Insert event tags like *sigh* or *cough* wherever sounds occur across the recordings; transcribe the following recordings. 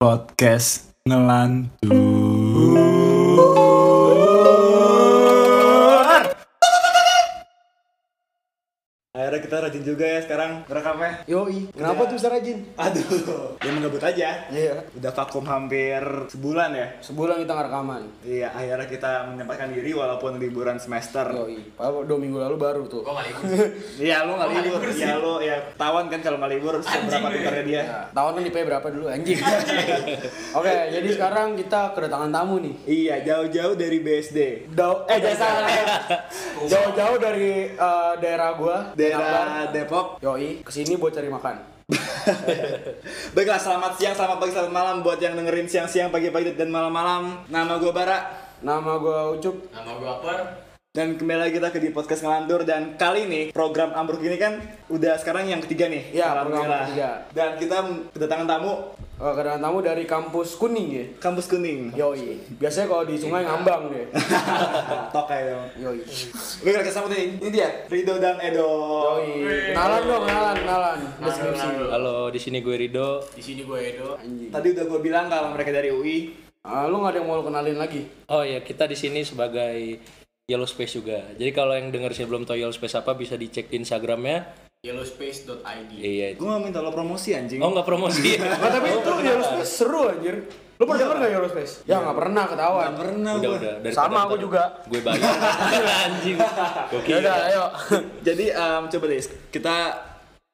podcast ngelantur. Rajin juga ya sekarang rekamnya. Yoi, kenapa tuh bisa rajin? Aduh, *laughs* ya mengebut aja. Iya. Udah vakum hampir sebulan ya. Sebulan kita nggak rekaman. Iya, akhirnya kita menyempatkan diri walaupun liburan semester. Yoi, padahal dua minggu lalu baru tuh. *laughs* Iya, lu nggak libur. Iya, lu ya tawan kan kalau nggak libur seberapa pintarnya dia. Ya, tahun kan IP berapa dulu anjing. *laughs* Oke, jadi sekarang kita kedatangan tamu nih. Iya, jauh-jauh dari BSD. Eh jasa jauh-jauh dari eh, daerah gua, Daerah Depok. Yoi, ke sini buat cari makan. *laughs* Baiklah, selamat siang, selamat pagi, selamat malam buat yang dengerin siang-siang, pagi-pagi, dan malam-malam. Nama gue Bara. Nama gua Ucup. Nama gue Apar. Dan kembali lagi kita ke di podcast ngelantur dan kali ini program Ambruk ini kan udah sekarang yang ketiga nih. Iya, program Alhamdulillah. ketiga. Dan kita kedatangan tamu Eh, kedatangan tamu dari kampus kuning ya. kampus kuning. Yoi, biasanya kalau di sungai ngambang deh. Tok kayak Yoi. Oke, kita sambut nih. Ini dia, Rido dan Edo. Yoi. Kenalan dong, kenalan, kenalan. Deskripsi. Halo, di sini gue Rido. Di sini gue Edo. Anjing. Tadi udah gue bilang kalau mereka dari UI. Ah, lu nggak ada yang mau lu kenalin lagi? Oh ya, kita di sini sebagai Yellow Space juga. Jadi kalau yang denger sih belum tahu Yellow Space apa bisa dicek di Instagramnya. Yellowspace.id. Iya. Gue mau minta lo promosi anjing. Oh nggak promosi ya? Ah, *laughs* tapi itu Eurospace seru anjir. Lu pernah denger gak Eurospace? Ya nggak pernah ketahuan. Gak pernah udah udah. Daripada Sama aku juga. Gue bayar. *laughs* Anjing. Gue Ya kira. udah, ayo. *laughs* Jadi em, coba deh kita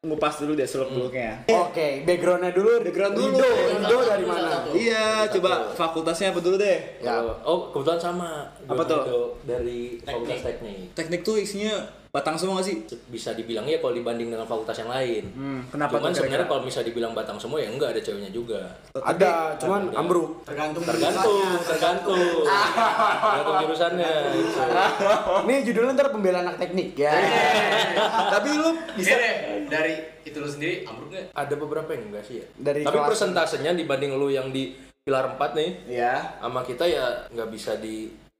ngupas dulu deh seluk beluknya. Oke, backgroundnya dulu. Background dulu. Rido, Rido dari mana? Iya, coba fakultasnya apa dulu deh? Ya. Oh, kebetulan sama. Apa tuh? Dari Fakultas Teknik. Teknik tuh isinya batang semua gak sih? Bisa dibilang ya kalau dibanding dengan fakultas yang lain. Hmm, kenapa Cuman tuh sebenarnya kalau bisa dibilang batang semua ya enggak ada ceweknya juga. Ada, cuman ambruk. Tergantung Tergantung, tergantung. Tergantung jurusannya. gitu. Ini judulnya ntar pembela anak teknik ya. Tapi lu Bisa bisa deh dari itu lu sendiri ambruk nggak? Ada beberapa yang enggak sih ya. Dari Tapi persentasenya dibanding lu yang di pilar 4 nih ya sama kita ya nggak bisa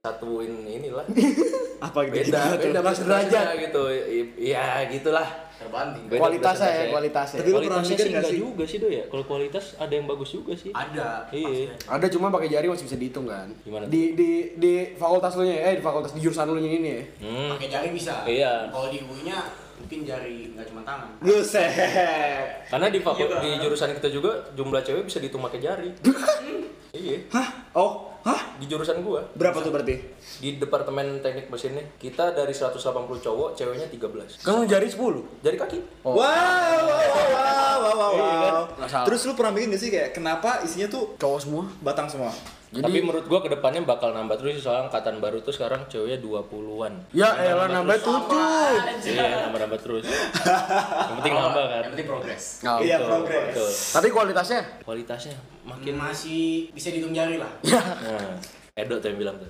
disatuin inilah. *laughs* apa gitu? Beda, beda Mas derajat. gitu. Ya gitulah. Terbanding. Beda Kualitasnya ya, kualitasnya. Tapi lu pernah Kualitasnya mikir sih nggak enggak sih? juga sih do ya. Kalau kualitas ada yang bagus juga sih. Ada. Iya. Ada cuma pakai jari masih bisa dihitung kan. Gimana? Di di di fakultas lu nya eh di fakultas di jurusan lu nya ini ya. Hmm. Pakai jari bisa. Iya. Kalau di UI-nya mungkin jari nggak cuma tangan. Buset. Karena di Iya, Bang. di jurusan kita juga jumlah cewek bisa dihitung pakai jari. *laughs* iya. Hah? Oh, hah? Di jurusan gua Berapa tuh berarti? Di departemen teknik mesinnya kita dari 180 cowok ceweknya 13 Kan lu jari 10. jari kaki Wow, wow, wow, wow, wow, wow, Iya kan? wow. Nggak salah. Terus lu pernah mikir gak sih kayak kenapa isinya tuh Cowok semua. batang semua? Jadi tapi menurut gua ke depannya bakal nambah terus sih, soalnya angkatan baru tuh sekarang ceweknya 20-an ya elah nambah 7. iya nambah nambah terus yang penting nambah kan Yang penting progres. Oh. Iya, Betul, progres. betul. Tapi kualitasnya kualitasnya makin masih bisa dihitung jari lah. nah, Edo tuh yang bilang tuh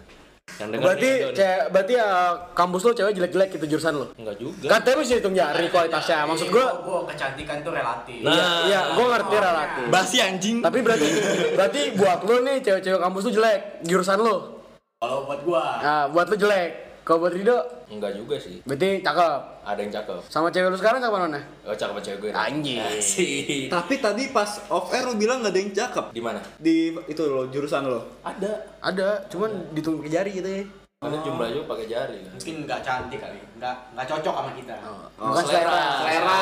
yang berarti cewek berarti ya kampus lu cewek jelek-jelek gitu jurusan lu. enggak juga Katanya bisa hitung jari kualitasnya. Maksud gua gua kecantikan tuh relatif. Nah. Iya, iya, gua ngerti relatif. Basi anjing. Tapi berarti berarti buat lu nih cewek-cewek kampus lu jelek jurusan lu. Kalau buat gua Nah, buat lu jelek. Kalau buat Rido enggak juga sih berarti cakep. ada yang cakep Sama cewek lu sekarang cakep mana? oh cakep sama cewek gue Anjing. Tapi tadi pas off air lu bilang gak ada yang cakep di mana di itu lo jurusan lo. ada Ada, cuman dihitung pakai jari gitu ya. Karena jumlah juga pakai jari kan mungkin nggak cantik kali, nggak nggak cocok sama kita. Bukan selera. Selera.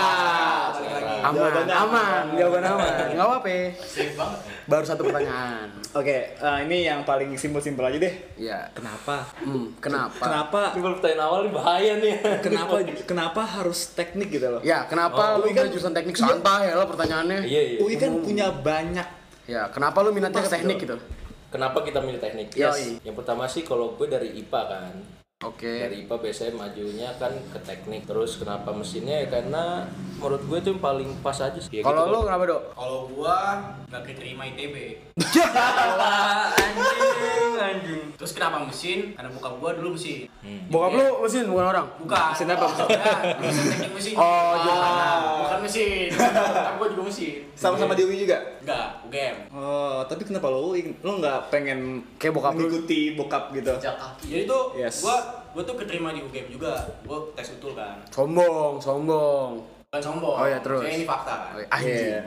Balik lagi. Aman, Jawabannya aman, jawaban aman. Enggak *laughs* apa-apa. Baru satu pertanyaan. Oke, eh, ini yang paling simpel-simpel aja deh. Iya. Kenapa? Hmm, kenapa? Kenapa? Kalau pertanyaan awal ini bahaya nih. Kenapa? kenapa harus teknik gitu loh? Ya, kenapa Oh, lu kan- jurusan teknik santai ya lo pertanyaannya? Iya iya. UI kan punya banyak. Ya, kenapa lu minatnya ke teknik gitu? Kenapa kita milih teknik? Yoi. Yang pertama sih kalau gue dari IPA kan. Oke. Dari IPA biasanya majunya kan ke teknik. Terus kenapa mesinnya ya karena menurut gue itu yang paling pas aja sih. Ya Kalau gitu, lu kenapa, Dok? Kalau gua nggak keterima ITB. anjing anjing. Terus kenapa mesin? Karena buka gua dulu mesin. Bokap lu mesin bukan orang? Bukan. Mesin apa? Mesin? Ya, mesin teknik mesin. Oh, Bukan. Bukan mesin. Kan gua juga mesin. Sama-sama di UI juga. Enggak, UGM. Oh, tapi kenapa lo UI? Lo nggak pengen Kayak bokap lu. mengikuti bokap gitu? Sejak kaki. Jadi tuh Yes. gua gua tuh keterima di UGM juga. Gua tes utul kan. Sombong, sombong. Bukan sombong. Oh, iya, terus. Saya ini fakta kan. Oh, iya. Anjing. *laughs* Iya.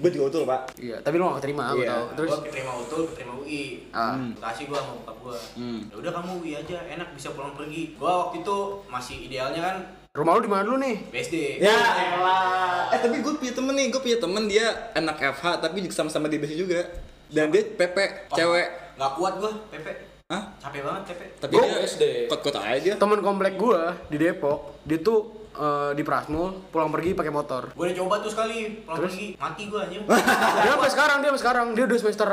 Gue juga betul, Pak. Iya, tapi lu gak keterima, aku Iya. tahu. Terus Gue keterima utul, keterima UI. Ah. Kasih gue sama bokap gue. Hmm. Ya udah kamu UI aja, enak bisa pulang pergi. Gue waktu itu masih idealnya kan rumah lu di mana dulu nih? BSD. Ya elah. Eh tapi gue punya temen nih, gue punya temen dia anak FH tapi juga sama-sama di BC juga. Dan dia PP, cewek. Gak kuat gue, Pepe. Hah? Capek banget Pepe. Tapi Gua dia SD. kot-kot aja dia. Temen komplek gua di Depok, dia tuh eh, di Prasmul pulang pergi pakai motor. Gue udah coba tuh sekali pulang pergi, mati gue anjir. *laughs* dia sampai sekarang, dia sampai sekarang, dia udah semester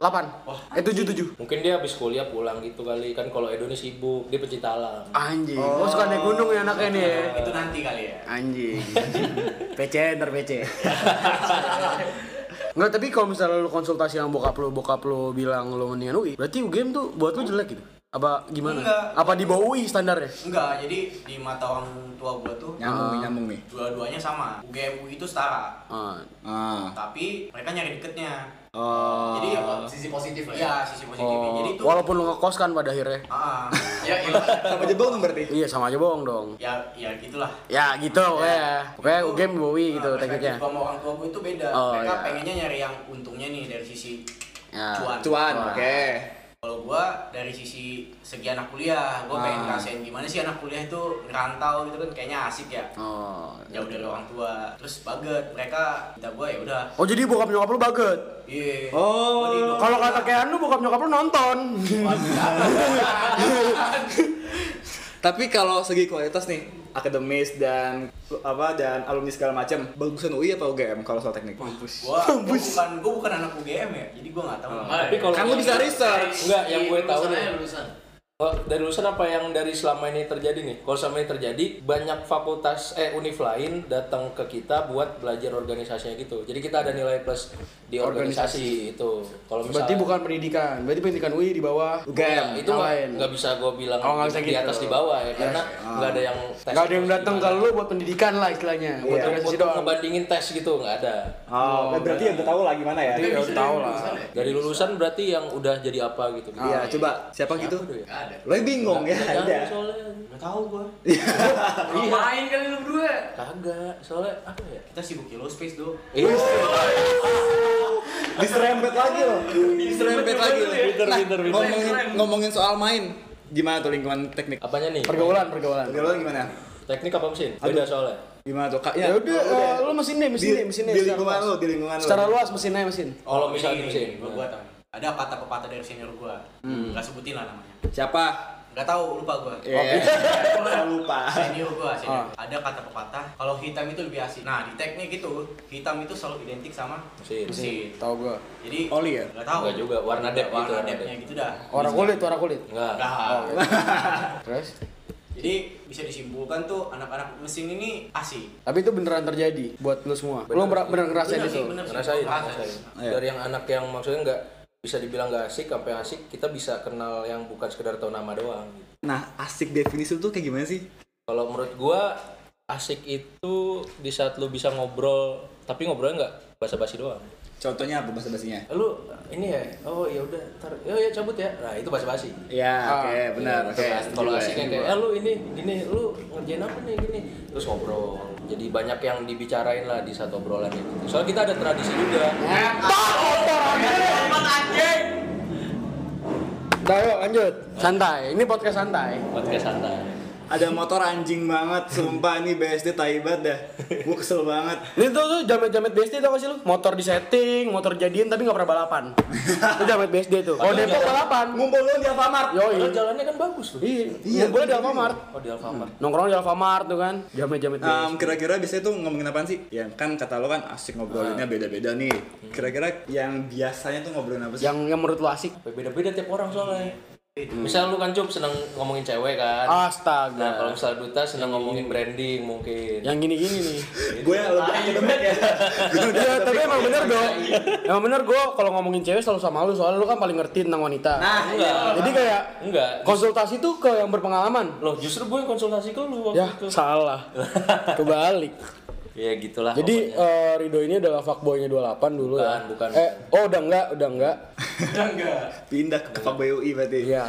8. Wah. Eh 7 7. Mungkin dia habis kuliah pulang gitu kali kan kalau Edo ini sibuk, dia pecinta alam. Anjing. Oh, suka naik gunung ya anaknya nih ya. Itu nanti kali ya. Anjing. *laughs* PC ntar PC. *laughs* Enggak, tapi kalau misalnya lu konsultasi sama bokap lu, bokap lu bilang lu mendingan UI, berarti UGM tuh buat lu jelek gitu? Apa gimana? Enggak. Apa di bawah UI standarnya? Enggak, jadi di mata orang tua gue tuh Nyambung nih, nyambung nih. dua-duanya sama. UGM UI itu setara. Ah, Ah. Tapi mereka nyari deketnya. Oh. Jadi sisi positif lah ya. Iya, sisi positifnya. Jadi oh. tuh Walaupun lu ngekos kan pada akhirnya. Ah, *laughs* Ya, iya. sama aja bohong berarti. Iya, sama aja bohong dong. ya ya gitulah. Ya gitu pokoknya. Pokoknya UGM di bawah UI gitu Nah, tekniknya. sama orang tua gue itu beda. Oh, mereka iya. pengennya nyari yang untungnya nih dari sisi Ya. cuan. Cuan, oke. Kalau gua dari sisi segi anak kuliah, gua pengen Ah. ngerasain gimana sih anak kuliah itu ngerantau gitu kan kayaknya asik ya. Oh. Jauh dari orang tua. Terus baget, mereka minta gua ya udah. Oh jadi bokap nyokap lu baget. Iya. Oh. Gua di- Kalau kata kayak lu bokap nyokap lu nonton. *laughs* *laughs* Tapi kalau segi kualitas nih, akademis dan apa dan alumni segala macam, bagusan UI apa UGM kalau soal teknik? Gua, gua bukan gua bukan anak UGM ya, jadi gua nggak tahu. Tapi kalau Kan lu bisa research. Enggak, yang gue tahu Lulusan nih. lulusan. Oh, dari lulusan apa yang dari selama ini terjadi nih? Kalau selama ini terjadi, banyak fakultas eh univ lain datang ke kita buat belajar organisasinya gitu. Jadi kita ada nilai plus di organisasi, itu. Kalau misalnya Berarti bukan pendidikan. Berarti pendidikan UI di bawah UGM. itu nggak bisa gue bilang Oh, nggak bisa di gitu. atas di bawah ya, karena nggak ada yang tes. Nggak ada yang datang ke lu buat pendidikan lah istilahnya. Buat Iya. organisasi untuk doang. ngebandingin tes gitu nggak ada. Oh, berarti ya udah tahu lah gimana ya. Iya, udah tahu lah. Dari lulusan berarti yang udah jadi apa gitu. Iya, coba siapa gitu? tuh ya? Ada. Lo bingung ya, tahu udah. soalnya. Nggak tahu gua. Ngapain kali lu berdua? Kagak, soalnya apa ya? Kita sibuk kilo space do. Iya. Diserempet lagi loh. Diserempet lagi loh. Pinter, Nah, pinter, pinter. ngomongin ngomongin soal main, gimana tuh lingkungan teknik? Apanya nih? Pergaulan, pergaulan. Pergaulan gimana? Teknik apa mesin? Beda soalnya. Gimana tuh kak? Ya udah, eh, lu mesin deh, mesin di, mesin lingkungan lu, di lingkungan lu. Secara luas mesinnya mesin. Kalau misalnya gini, mesin. gua, gua tahu. Ada kata pepatah dari senior gua. Nggak sebutin lah namanya. Siapa? Nggak tahu, lupa gua. Iya. Saya *laughs* lupa. Senior gua, senior. Ah. Ada kata pepatah, kalau hitam itu lebih asik. Nah, di teknik itu, hitam itu selalu identik sama Mesin. mesin. Tahu gua. Jadi Oli ya? Nggak tahu. Enggak juga, warna dep gitu, Warna warna depnya dep. gitu dah. Warna kulit, warna kulit. Enggak. Nggak. *laughs* Terus? Jadi bisa disimpulkan tuh anak-anak mesin ini asik. Tapi itu beneran terjadi buat lu semua. Lu bener, bener ngerasain Bener itu. sih, bener. Ngerasain, Ngerasain. ngerasain. Iya. Dari yang anak yang maksudnya enggak bisa dibilang nggak asik sampai asik, kita bisa kenal yang bukan sekedar tahu nama doang. Nah, asik definisi tuh kayak gimana sih? Kalau menurut gua asik itu di saat lu bisa ngobrol, tapi ngobrolnya nggak basa-basi doang. Contohnya apa bahasa basinya? Lu ini ya, oh ya udah, ntar, ya ya cabut ya. Nah itu basa-basi. Ya, Ah, oke, benar. Iya, Oke. betul kan. setuju Kalau asiknya kayak, eh lu ini gini, lu ngerjain apa nih gini, terus ngobrol. Jadi banyak yang dibicarain lah di satu obrolan itu. Soalnya kita ada tradisi juga. Udah yuk lanjut. Santai. Ini podcast santai. Podcast santai. Ada motor anjing banget, sumpah ini BSD taibat dah. Gue kesel banget. Ini tuh tuh jamet-jamet BSD tau gak sih lu? Motor di setting, motor jadian tapi gak pernah balapan. itu jamet BSD tuh. Kalau Depok balapan. Ngumpul lu di Alfamart. Yoi. Padahal jalannya kan bagus tuh. Iya, Iya, ngumpulnya di Alfamart. Oh di Alfamart. Nongkrong di Alfamart tuh kan. Jamet-jamet BSD. Um, kira-kira biasanya tuh ngomongin apaan sih? Ya kan kata lo kan asik ngobrolinnya beda-beda nih. Kira-kira yang biasanya tuh ngobrolin apa sih? yang yang menurut lu asik. Beda-beda tiap orang soalnya. Misal lu kan Cup seneng ngomongin cewek kan. Nah kalau Astaga. misal Duta seneng ngomongin branding mungkin. Yang gini-gini nih. gue yang lebih akademik *laughs* ya. Iya, tapi emang bener dong. Emang bener gue kalau ngomongin cewek selalu sama lu soalnya lu kan paling ngerti tentang wanita. Nah, Enggak. Jadi kayak Enggak. konsultasi tuh ke yang berpengalaman. Loh justru gue yang konsultasi ke lu waktu Ya, itu. salah. *laughs* Kebalik. Ya gitulah. Jadi eh, Rido ini adalah fuckboy-nya 28 dulu ya. Bukan, bukan. Eh, oh udah enggak, udah enggak. Udah enggak. Pindah ke Pak UI berarti. Iya.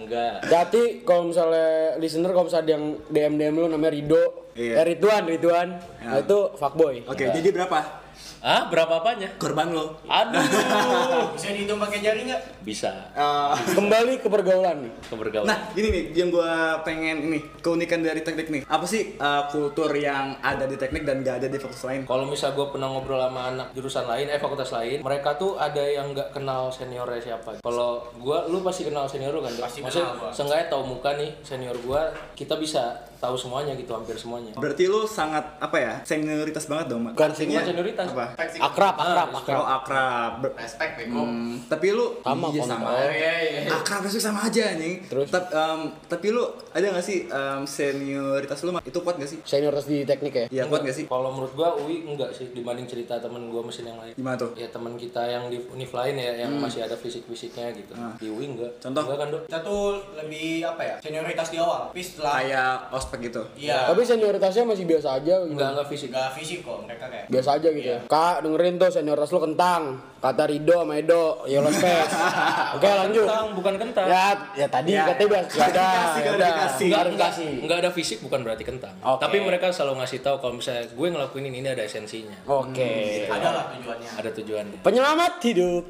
Enggak. Jadi kalau misalnya listener kalau misalnya ada yang DM DM lu namanya Rido, Iya. eh Ridwan, Ridwan, nah itu fuckboy. Oke, jadi berapa Ah, berapa apanya? korban lo? Aduh. *laughs* Bisa dihitung pakai jari nggak? Bisa Eh, Kembali ke pergaulan nih. kebergaulan. Nah, ini nih yang gua pengen ini keunikan dari teknik nih. Apa sih uh, kultur yang ada di teknik dan gak ada di fakultas lain? Kalau misal gue pernah ngobrol sama anak jurusan lain, eh fakultas lain, mereka tuh ada yang nggak kenal seniornya siapa. Kalau gue, lu pasti kenal senior lu kan? Pasti Maksudnya, kenal gua. seenggaknya tahu muka nih senior gue, kita bisa tahu semuanya gitu, hampir semuanya. Berarti lu sangat apa ya? Senioritas banget dong, Mak. Bukan Bukan senioritas. Apa? Akrab, akrab, Ah, akrab. Oh, akrab. Ber- Respect bego. Hmm, tapi lu Sama, iya, sama. Oh iya iya. Akrab itu sama aja nih. Terus? Tap- em, tapi lu ada gak sih em, senioritas lu Mak? itu kuat gak sih? Senioritas di teknik ya. Iya kuat gak sih? Kalau menurut gua UI enggak sih dibanding cerita temen gua mesin yang lain. Gimana tuh? Ya teman kita yang di univ lain ya yang masih ada fisik-fisiknya gitu. Di UI enggak. Contoh? Enggak kan, Dok? Kita tuh lebih apa ya? Senioritas di awal. Tapi setelah Kayak ospek gitu. Iya. Tapi senioritasnya masih biasa aja. Enggak gimana? enggak fisik. Enggak fisik kok mereka kayak. Biasa aja gitu ya. Kak dengerin tuh senioritas lu kentang. Kata Rido sama Edo, Yellow *laughs* Space. Oke lanjut. Kentang, bukan kentang. Ya, ya tadi Ya. katanya. Ya udah, ya udah. klarifikasi. Enggak, enggak, enggak ada fisik bukan berarti kentang. Oke. Tapi mereka selalu ngasih tahu kalau misalnya gue ngelakuin ini, ini ada esensinya. Oke. Ada lah tujuannya. Ada tujuannya. Penyelamat hidup.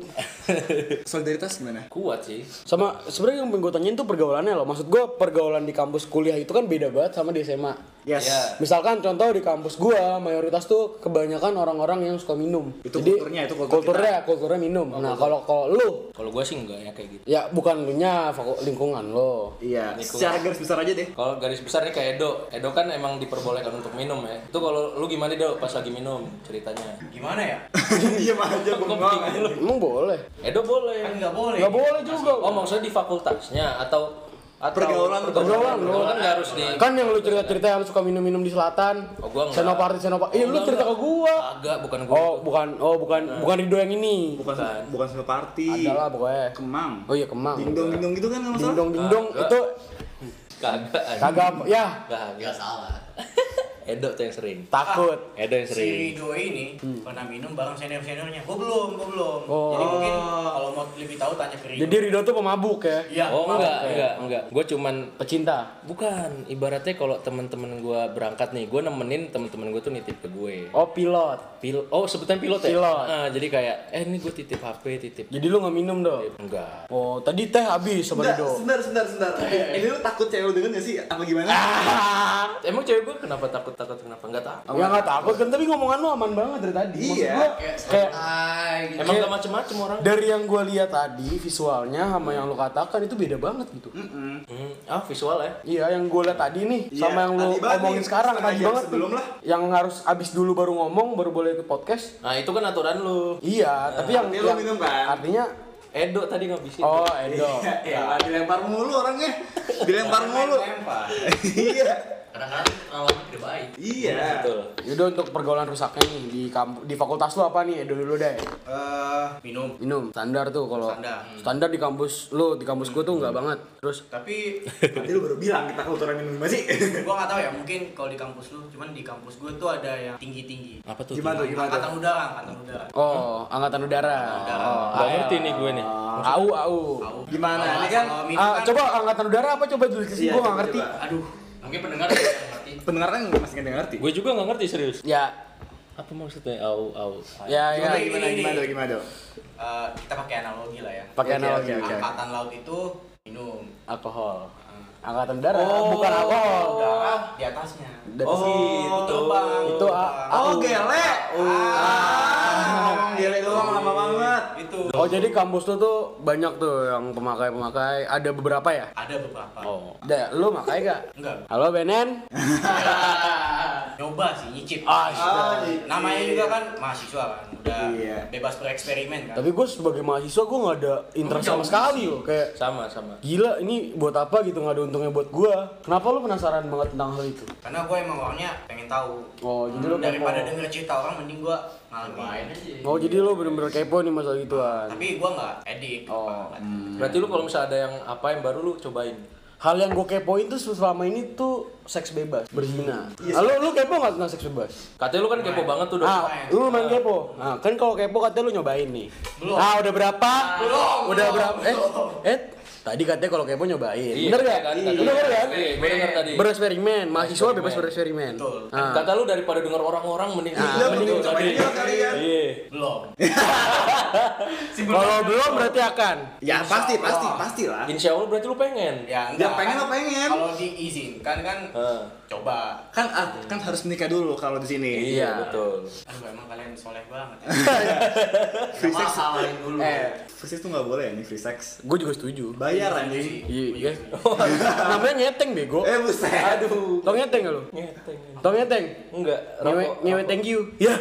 *laughs* Solidaritas gimana? Kuat sih. Sama sebenarnya yang pengen gue tanyain tuh pergaulannya loh. Maksud gue pergaulan di kampus kuliah itu kan beda banget sama di SMA. Yes. Ya. Misalkan contoh di kampus gua mayoritas tuh kebanyakan orang-orang yang suka minum. Itu kulturnya, itu kultur kulturnya, kulturnya minum. nah, kalau kalau lu Kalau gue sih enggak ya kayak gitu. ya bukan lu nya lingkungan lo. Iya. Lingkungan. Secara garis besar aja deh. Kalau garis besar nih kayak Edo, Edo kan emang diperbolehkan untuk minum ya. Itu kalau lu gimana Do pas lagi minum ceritanya? Gimana ya? *laughs* Diam aja bengong. bingung lu? Emang boleh? Edo boleh. Kan nggak boleh. Nggak boleh juga. Oh maksudnya di fakultasnya atau atau Pergaulan, pergaulan, pergaulan kan nggak harus di Kan yang lu cerita-cerita yang lu suka minum-minum di selatan. Oh, gua enggak. Senoparty, Senoparty. Iya, lu cerita ke gua. agak bukan gue Oh, bukan. Oh, bukan bukan Rido yang ini. Bukan bukan satu party. Adalah pokoknya. Kemang. Oh iya, Kemang. Dingdong dingdong gitu kan kalau nggak salah. Dingdong dingdong Kagak. itu kagak kagak ya kagak Enggak salah. *laughs* Edo tuh yang sering takut. Edo yang Si sering Rido ini pernah minum bareng senior seniornya. Gue belum, gue belum. Oh. Jadi mungkin kalau mau lebih tahu tanya ke Rido. Jadi Rido tuh pemabuk ya. Iya. oh enggak enggak enggak gue cuman Pecinta. bukan ibaratnya kalau temen-temen gue berangkat nih gue nemenin temen-temen gue tuh nitip ke gue Oh, pilot. Pil oh sebutan pilot ya Pilot. Ah, jadi kayak eh ini gue titip HP titip Jadi lu nggak minum dong? enggak Oh, tadi teh habis sama Rido. sebentar, sebentar, sebentar. Ini lu takut cewek lu denger gak sih? Apa gimana? emang cewek gue kenapa takut takut kenapa enggak tahu Ya nggak takut kan, tapi ngomongan lu aman banget dari tadi. Maksud Iya. gua, Kayak kayak gitu. emang gak macem-macem orang dari yang gue lihat tadi visualnya sama yang lu katakan itu beda banget gitu. hmm. ah visual ya Iya, yang gue lihat tadi nih Iya, sama yang lu tadi banget omongin nih, sekarang tadi banget sebelum lah. Yang harus abis dulu baru ngomong baru boleh ikut podcast. nah itu kan aturan lu Iya, tapi yang, artinya lu yang minum kan? artinya Edo tadi ngabisin oh Edo. Ya, *laughs* dilempar mulu orangnya. Dilempar mulu. Iya. Kadang-kadang pengalaman tidak baik. Iya. betul Yaudah untuk pergaulan rusaknya nih di kamp di fakultas lu apa nih Edo dulu deh. Eh, minum. Minum standar tuh kalau Standar. standar di kampus lu di kampus gue tuh nggak banget. Terus Tapi Tadi lu baru bilang kita kulturan minum gimana sih? *laughs* gua nggak tahu ya mungkin kalau di kampus lu cuman di kampus gue tuh ada yang tinggi tinggi apa tuh Gimana tuh? Gimana angkatan udara angkatan udara oh angkatan udara. Oh, Gak ngerti nih gue nih Au au. Gimana? Ini kan Ah, kan- coba angkatan udara apa coba dulu sih Iya, gue nggak ngerti. coba. aduh Mungkin pendengar yang ngerti. pendengar kan masih nggak ngerti. gue juga nggak ngerti serius Ya, apa maksudnya au au ya, ya. Gimana gimana gimana gimana eh, kita pakai analogi lah ya Pakai analogi. oke, oke. angkatan laut itu minum Alkohol. Angkatan udara bukan alkohol. udara di atasnya Dari Oh, terbang Itu, ah, terbang. Oh, gele. Ah, ngomong gele doang lama banget. itu Oh jadi kampus lu tuh banyak tuh yang pemakai-pemakai. Ada beberapa ya? ada beberapa Oh. Dah, lu makai gak? enggak Halo Benen. *laughs* nyoba sih nyicip Ah, Ah, namanya juga kan mahasiswa kan udah Iya. bebas bereksperimen kan Tapi gue sebagai mahasiswa gue nggak ada interest sama sekali loh. Kayak sama sama gila ini buat apa gitu nggak ada untungnya buat gue. Kenapa lu penasaran banget tentang hal itu? karena gue emang orangnya pengen tahu Oh jadi lu daripada kepo. denger cerita orang mending gue Main ngalamin aja. Oh jadi lu bener-bener kepo nih masalah gituan. tapi gue nggak edik Oh. berarti lu kalau misalnya ada yang apa yang baru lu cobain hal yang gue kepoin tuh selama ini tuh seks bebas, berzina. Lalu lu kepo nggak tentang seks bebas? Katanya lu kan kepo banget tuh dong. Ah, lu main kepo. Nah, kan kalau kepo katanya lu nyobain nih. Belum. Ah, udah berapa? Belum. Udah berapa? Eh, eh, tadi katanya kalau kepo nyobain. Iya, Bener gak? kan? Bener kan? Iya, denger tadi. Bereksperimen, mahasiswa bebas bereksperimen. Nah, Kata lu daripada denger orang-orang mending Ah, mending lu tadi. kalian. Iya. Belum. *laughs* kalau belum berarti akan. Ya pasti, pasti, pasti lah. Insya Allah berarti lu pengen. Ya Dia enggak. pengen apa pengen? Kalau diizinkan kan Heeh. Coba. Kan ah, kan harus menikah dulu kalau di sini. Iya, betul. Aduh emang kalian soleh banget. Ya. *laughs* Free sex. Dulu. Eh, free sex tuh nggak boleh ya nih free sex. Gue juga setuju. Bayar anjing. Iya, iya. *laughs* Namanya nyeteng bego. Eh buset. Aduh. Tau nyeteng gak lu? Ngeteng. Tau nyeteng? Enggak. Ngewe, rokok- ngewe thank you. Ya.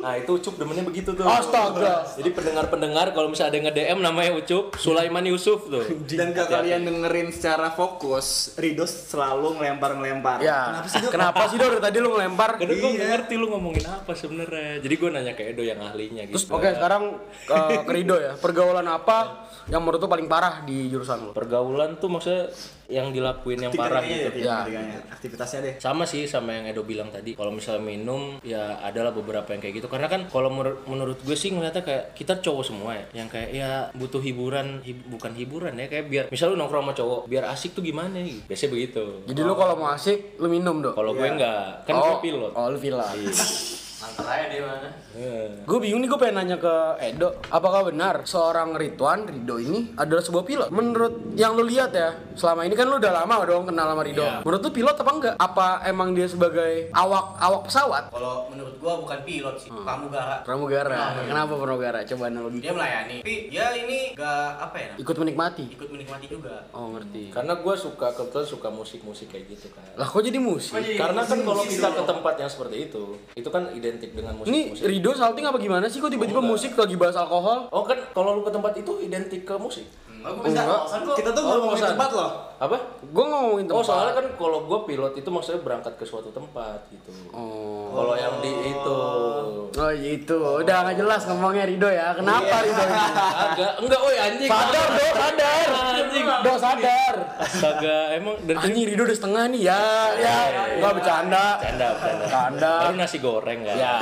Nah itu Ucup demennya begitu tuh. Astaga. Jadi pendengar-pendengar kalau misalnya ada yang nge-DM namanya Ucup, Sulaiman Yusuf tuh. Dan kalau kalian dengerin secara fokus, Rido selalu ngelempar-ngelempar. Ya. Kenapa sih, Dok? Kenapa sih Dor tadi lu ngelempar? Kadang gue Iya. ngerti lu ngomongin apa sebenarnya. Jadi gue nanya ke Edo yang ahlinya gitu. Terus oke sekarang uh, ke Rido ya. Pergaulan apa yang menurut lu paling parah di jurusan lu? Pergaulan tuh maksudnya yang dilakuin yang parah gitu. ya, Ya. Aktivitasnya deh. Sama sih sama yang Edo bilang tadi. Kalau misalnya minum ya adalah beberapa yang kayak gitu. Karena kan kalau menur- menurut gue sih ngeliatnya kayak kita cowok semua ya. Yang kayak ya butuh hiburan, hib- bukan hiburan ya kayak biar misal lu nongkrong sama cowok, biar asik tuh gimana ya? Biasanya begitu. Jadi lu kalau mau asik lu minum dong. Kalau gue enggak, kan gue pilot. Oh, lu pilot. *laughs* Antar aja mana. Iya. Gue bingung nih gue pengen nanya ke Edo, apakah benar seorang Ridwan Rido ini adalah sebuah pilot? Menurut yang lu lihat ya, selama ini kan lu udah lama dong kenal sama Rido. Iya. Menurut lu pilot apa enggak? Apa emang dia sebagai awak awak pesawat? Kalau menurut gua bukan pilot sih, pramugara. Pramugara. Kenapa pramugara? Coba analogi. Dia melayani. Tapi ya ini gak apa ya? Ikut menikmati. Ikut menikmati juga. Oh ngerti. Karena gue suka kebetulan suka musik-musik kayak gitu kan. Lah kok jadi musik? Karena kan kalau kita ke tempat yang seperti itu, itu kan identik dengan Ini musik-musik. Rido salting apa gimana sih? Kok tiba-tiba musik lagi bahas alkohol? Oh kan kalau lu ke tempat itu identik ke musik. Aku bisa kosan kok. Kita tuh Oh, ngomongin kosan. tempat loh. Apa? Gue ngomongin Oh tempat. soalnya kan kalau gue pilot itu maksudnya berangkat ke suatu tempat gitu. Oh. Kalau yang di itu Oh gitu, udah nggak jelas ngomongnya Rido ya. Kenapa Rido ini? agak enggak, woi anjing. Sadar do, sadar. Anjing. Do sadar. Astaga, emang dari Anjing Rido udah setengah nih ya, ya. Nggak bercanda. Canda, canda. Canda. Baru nasi goreng kan. Ya,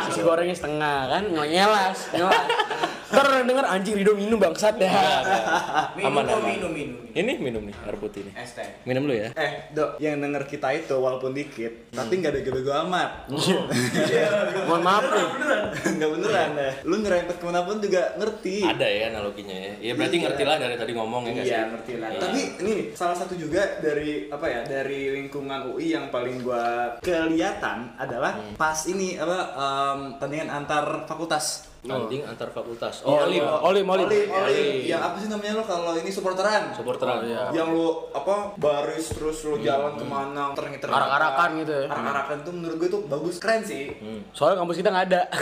nasi gorengnya setengah kan, ngelas, ngelas. Ntar orang denger anjing Rido minum bangsat ya. Minum Aman, kok aman. minum minum. Ini minum nih air putih nih. Es teh. Minum dulu ya. Eh, Dok, yang denger kita itu walaupun dikit, tapi nggak bego-bego amat. *laughs* Mohon maaf nih. Nggak beneran deh. Lu ngerempet ke mana pun juga ngerti. Ada ya analoginya ya. Ya berarti Iya. ngerti lah dari tadi ngomong ya? Iya ngerti lah. Iya. Tapi ini salah satu juga dari apa ya dari lingkungan UI yang paling gua kelihatan adalah Hmm. pas ini apa em, tandingan antar fakultas. Tanding antar fakultas. Iya, Oh, olim. lo- Olim, olim. Olim, Olim. olim. Yang apa sih namanya lo kalau ini supporteran? Supporteran. Yang lu apa baris terus lu jalan ke mana ter Arak-arakan gitu ya. Arak-arakan tuh menurut gue tuh bagus keren sih. Soalnya kampus kita nggak ada. *laughs*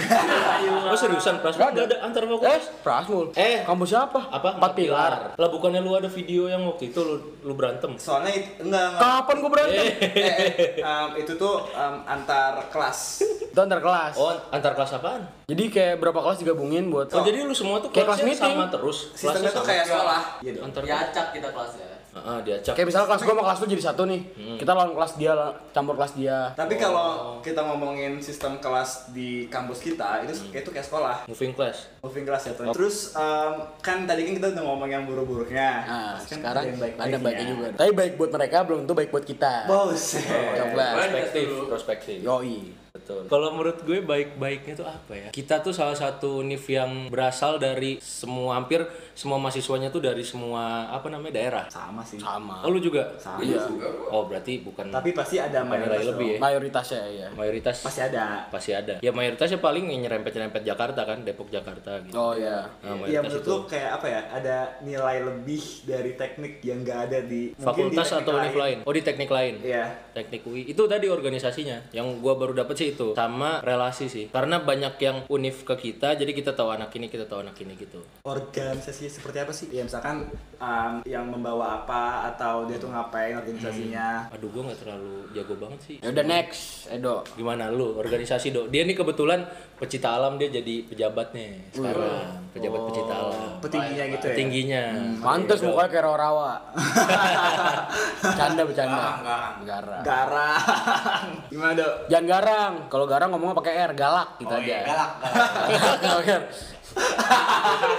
Oh seriusan Pras? Nggak ada. Ada antar eh, fakultas? Prasmul. Eh. kampus siapa? Apa? Empat pilar. Lah bukannya lu ada video yang waktu itu lu, lu berantem? Soalnya it- enggak enggak. Kapan gua berantem? Eh, eh, em, itu tuh em, antar kelas. Itu antar kelas. Oh, antar kelas apaan? Jadi kayak berapa kelas digabungin buat Oh, jadi lu semua tuh Kayak kelasnya kelas meeting. sama terus? Sistemnya tuh kayak sekolah. Gitu. antar Diacak kita kelasnya. Heeh, diacak. Kayak misalnya kelas gua sama kelas lu jadi satu nih. Kita lawan kelas dia, campur kelas dia. Tapi kalau kita ngomongin sistem kelas di kampus kita itu kayak itu kayak sekolah. Moving class. Moving class ya tuh. Terus em, kan tadi kan kita udah ngomong yang buruk-buruknya. Nah, Pasti kan sekarang ada yang ada baiknya juga. Tapi baik buat mereka belum tentu baik buat kita. Buset. Perspektif, perspektif. Yoi. Betul. Kalau menurut gue baik-baiknya tuh apa ya? Kita tuh salah satu univ yang berasal dari semua hampir semua mahasiswanya tuh dari semua apa namanya daerah. Sama sih. Sama. Oh lu juga? Sama. Iya. Oh berarti bukan Tapi pasti ada mayoritas lebih ya? Mayoritasnya ya. Mayoritas Pasti ada. pasti ada. Ya mayoritasnya paling yang nyerempet-nyerempet Jakarta kan, Depok Jakarta gitu. Oh iya. Nah, Ya mayoritas menurut itu. lu kayak apa ya? Ada nilai lebih dari teknik yang nggak ada di mungkin di Fakultas teknik atau univ lain? Oh di teknik lain. Iya. Teknik UI itu tadi organisasinya yang gua baru dapet sih itu sama relasi sih. Karena banyak yang univ ke kita jadi kita tahu anak ini kita tahu anak ini gitu. Organisasi seperti apa sih? Ya misalkan em, yang membawa apa atau dia tuh ngapain organisasinya. aduh gua nggak terlalu jago banget sih. Ya udah next, Edo. gimana lu? Organisasi do dia nih kebetulan pecinta alam dia jadi pejabat nih sekarang pejabat pecinta alam Petingginya gitu ya. tingginya Mantes mukanya kayak rawa-rawa. *laughs* Canda bercanda. Garang, garang. Garang. Gimana, Dok? Jangan garang. Kalau garang ngomongnya pakai R, galak gitu Oh aja. iya, galak, *laughs* galak. Galak.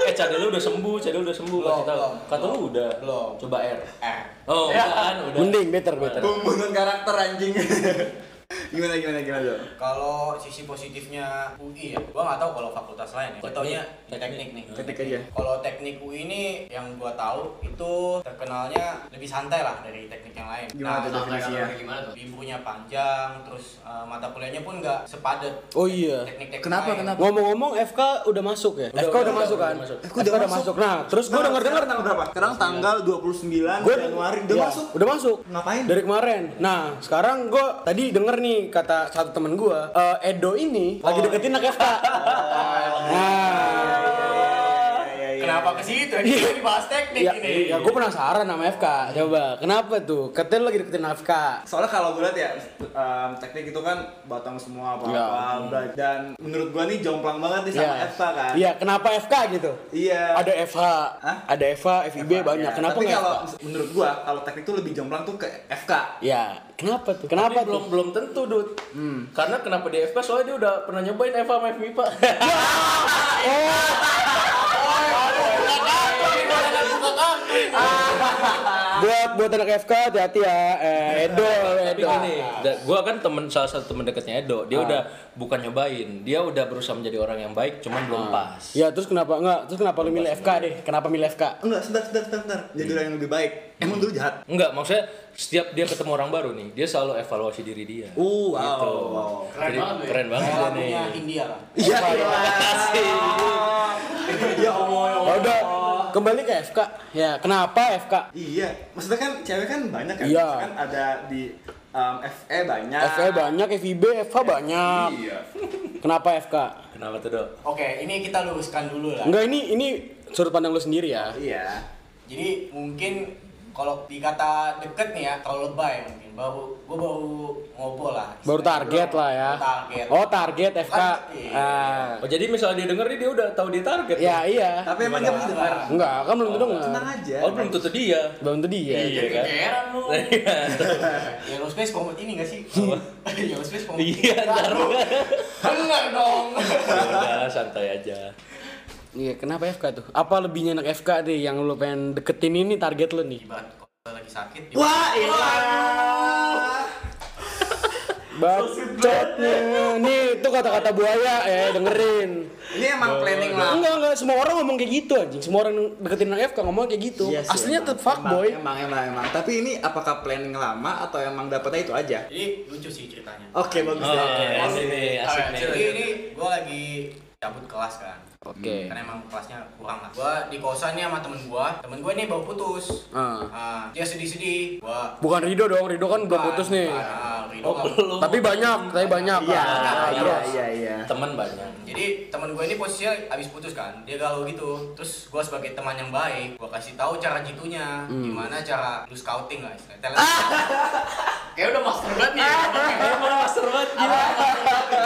eh cadel lu udah sembuh cadel udah sembuh kasih tahu kata lu udah Belum. coba R Eh, oh udah kan udah Mending better better. Pembunuhan karakter anjing. *laughs* gimana gimana gimana, Dok? kalau sisi positifnya UI ya, gua nggak tahu kalau fakultas lain ya. Gua taunya di teknik nih. Ketik aja. Kalau teknik UI ini yang gua tahu itu terkenalnya lebih santai lah dari teknik yang lain. Gimana tuh definisinya? Gimana tuh? Liburnya panjang, terus uh, mata kuliahnya pun nggak sepadat. Oh iya. Teknik-teknik Kenapa, lain. kenapa? Ngomong-ngomong FK udah masuk ya? Udah, FK udah, udah, masuk udah kan? masuk. FK udah, masuk. Nah, terus gue denger dengar tanggal berapa? Sekarang tanggal 29 Gua- Januari udah Iya, masuk. Udah masuk. Ngapain? Dari kemarin. Nah, sekarang gue tadi denger nih kata satu temen gue, eh, Edo ini lagi deketin anak FK. Nah, Iya, iya, Kenapa ke situ? Ini dibahas teknik ya, ini. ya gue penasaran sama FK. Coba, kenapa tuh? Katanya lagi deketin FK. Soalnya kalau gue lihat ya em, teknik itu kan batang semua apa Iya. apa dan menurut gua nih jomplang banget nih sama Iya. FK kan. Iya, kenapa FK gitu? Iya. Ada FH, Hah? ada FH, FIB banyak. Iya. Kenapa Tapi kalau FK? menurut gua kalau teknik itu lebih jomplang tuh ke FK. Ya, kenapa tuh? Kenapa Tapi belum tuh? belum tentu Dut karena kenapa di FK soalnya dia udah pernah nyobain Eva sama FMIPA *laughs* *laughs* buat buat anak FK hati-hati ya. Eh, Edo, tapi Edo. gini da- gua kan temen salah satu temen dekatnya Edo dia udah bukan nyobain dia udah berusaha menjadi orang yang baik cuman belum pas Ya terus kenapa enggak? Terus kenapa lu milih FK deh? Kenapa milih FK? Enggak, sebentar, sebentar, sebentar, sebentar. Jadi orang yang lebih baik. Emang dulu jahat. Enggak, maksudnya setiap dia ketemu orang baru nih, dia selalu evaluasi diri dia. Uh, wow. Gitu. wow. Keren Jadi, banget ya. keren banget dia nih. India lah. Iya, Ya Allah, ya Ya udah, kembali ke FK. Ya, kenapa FK? Iya, maksudnya kan cewek kan banyak kan. Iya. Kan ada di em, FE banyak. FE banyak, FIB, FH banyak. Iya. *laughs* Kenapa FK? Kenapa tuh, Dok? Oke, ini kita luruskan dulu lah. Enggak ini ini sudut pandang lu sendiri ya. Iya. Jadi mungkin kalau dikata deket nih ya, kalau lebay mungkin baru gua baru ngobrol lah. Baru target lah ya. Target. Oh, target FK. Kan, iya. Ah. Oh, jadi misalnya dia denger nih, dia udah tahu dia target. Ya, tuh. iya. Tapi emang dia pasti dengar. Enggak, kan belum tentu Tenang enggak. aja. Oh, belum tentu dia. Belum tentu dia. Iya kan? Kegeeran lu. *laughs* Yellow Space promote ini gak sih? *laughs* Yellow Space promote. Iya, ntar. Bener dong. Ya udah, santai aja. Iya, kenapa FK tuh? Apa lebihnya anak FK deh yang lu pengen deketin ini target lu nih? Ibarat kalau lagi sakit. Wah, iya. Bacotnya. Nih, itu kata-kata buaya ya, dengerin. Ini emang planning lah. Enggak, enggak, semua orang ngomong kayak gitu anjing. Semua orang deketin anak FK ngomong kayak gitu. Iya sih, Aslinya emang. tetap fuckboy. Emang, emang, emang, emang. Tapi ini apakah planning lama atau emang dapetnya itu aja? Jadi lucu sih ceritanya. Oke, bagus Oh, deh. asik nih, asik Alright, nih. Jadi ini gue lagi cabut kelas kan. Oke. Karena emang kelasnya kurang lah. Gue di kosan nih sama temen gue. Temen gue ini baru putus. Ah. Ah, dia sedih-sedih. Gue Bukan Rido dong, Rido kan belum putus nih. Ah, Rido Oh, nggak- belum. Tapi banyak, tapi banyak. Iya, iya, iya, iya. Teman banyak. Jadi teman gue ini posisinya abis putus kan, dia galau gitu. Terus gue sebagai teman yang baik, gue kasih tahu cara jitunya, gimana cara lu scouting lah istilahnya. Talent Kayak udah master banget nih. Emang master banget gila.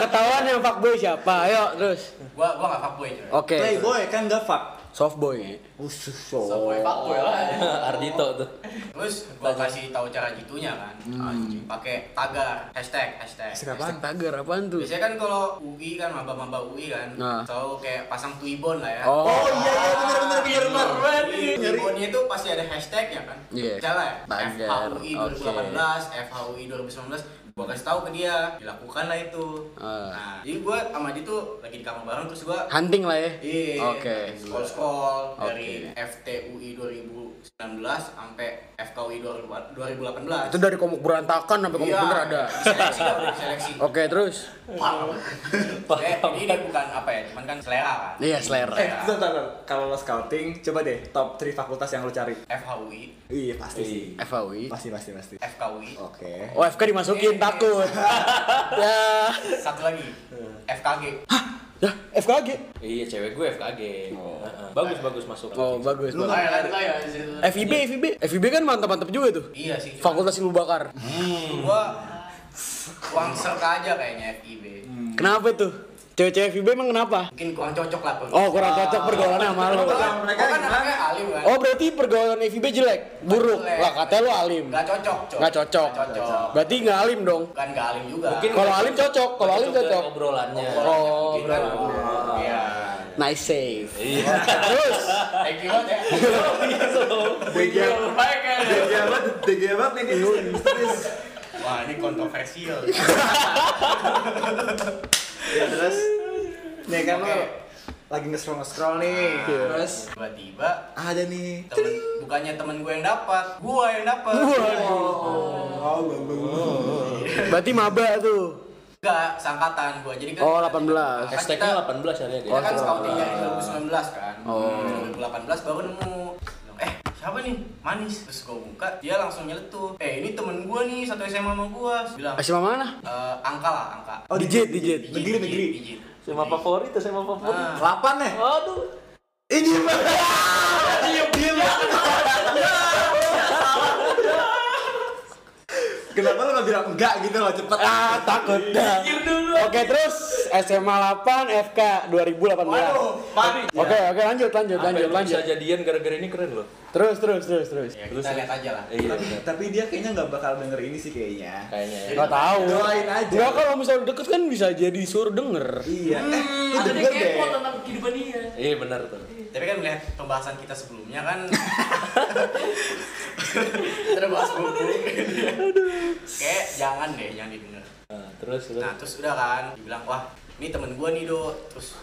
Ketahuan yang fuckboy siapa? Ayo, terus. Gue gue nggak fuckboy. Oke. Playboy kan gak fuck. Softboy. ya. Usus Softboy fuckboy lah. *laughs* Ardito tuh. Terus gue kasih tahu cara jitunya kan, Anjing. pakai tagar, hashtag, hashtag. Apaan? Tagar apaan tuh? Biasanya kan kalau UI kan maba-maba UI kan, Nah. selalu kayak pasang tuibon lah ya. Oh. Oh iya iya bener bener bener bener. Tuibonnya itu pasti ada hashtagnya kan. Iya. Jalan ya. Tagar, FHUI oke. 2018, FHUI 2019. Gua kasih tahu ke dia, dilakukan lah itu. Ah. Nah, jadi gua sama dia tuh lagi di kamar bareng terus gua Hunting lah ya. Iya, Oke. scroll scroll dari Oke. FTUI 2019 sampai FKUI 2018. Itu dari komuk berantakan sampai komuk Iya, bener ada. Seleksi. *laughs* Oke, terus. Eh, jadi ini bukan apa ya, cuman kan selera kan. Iya, selera. Eh, bentar, bentar. Kalau lo scouting, coba deh top 3 fakultas yang lo cari. FHUI, Iya pasti sih. FAWI. Pasti pasti pasti. FKUI, Oke. Oh, FK dimasukin takut. *laughs* ya. satu lagi FKG. Ya, FKG. Iya, cewek gue FKG. Heeh. Bagus bagus masuk. Oh, bagus. Lu kayak di situ. FIB, FIB. FIB kan mantap-mantap juga tuh. Iya sih. Fakultas Ilmu Bakar. Gua uang serka aja kayaknya FIB. Kenapa tuh? Cewek-cewek FIB emang kenapa? Mungkin kurang cocok lah. Oh kurang cocok pergaulannya sama lu. Mereka kan anaknya alim kan. Oh berarti pergaulan FIB jelek, buruk. Jelek. Lah katanya lu alim. Nggak cocok, Cok. Nggak cocok. Berarti nggak alim dong. Kan nggak alim juga. Mungkin Kalau alim cocok, kalau alim cocok. obrolannya. Oh, Gitu. Iya. Nice save. Iya. Terus Thank you banget ya. Dege banget, dege banget nih. Wah, ini kontroversial. *laughs* ya terus nih kan lo Oke. lagi nge-scroll nge-scroll nih. Terus Tiba-tiba ada nih. temen bukannya temen gue yang dapat, gua yang dapat. Oh, bang bang. berarti maba tuh. Enggak, sangkatan gua. Jadi kan Oh, kita- 18. kan Hashtagnya kita- 18 ya dia. Kita kan Oh, scouting dari 18. 2019 kan. Oh. 2018 baru nemu. Siapa nih? Manis. Terus gua buka, dia langsung nyeletuk. Eh, ini temen gua nih, satu SMA sama gua. Terus Bilang, SMA mana? "Eh, angka lah, angka. Oh, Digit, digit. Negeri, negeri. digit. Sama favorit, sama favorit. Ah, Delapan nih. Aduh. Ini gimana? *laughs* Diam diam. *laughs* Kenapa lo gak bilang enggak gitu loh cepet? Ah, takut dah. Oke, terus SMA 8 FK 2018. Mati. Oke, oke lanjut lanjut Apa lanjut lanjut. bisa jadian gara-gara ini keren loh. Terus terus terus terus. ya kita lihat aja lah. Iya. Tapi, tapi dia kayaknya nggak bakal denger ini sih kayaknya. Kayaknya ya. Enggak tahu. Doain aja. Enggak kalau misalnya deket kan bisa jadi suruh denger. Iya. Eh, lu dia denger deh. kepo tentang kehidupan dia. Iya benar tuh. Tapi kan melihat pembahasan kita sebelumnya kan *laughs* kita bahas buku. Kayak jangan deh, jangan didengar. Nah, terus terus. Nah terus udah kan, dibilang wah ini temen gue nih do, terus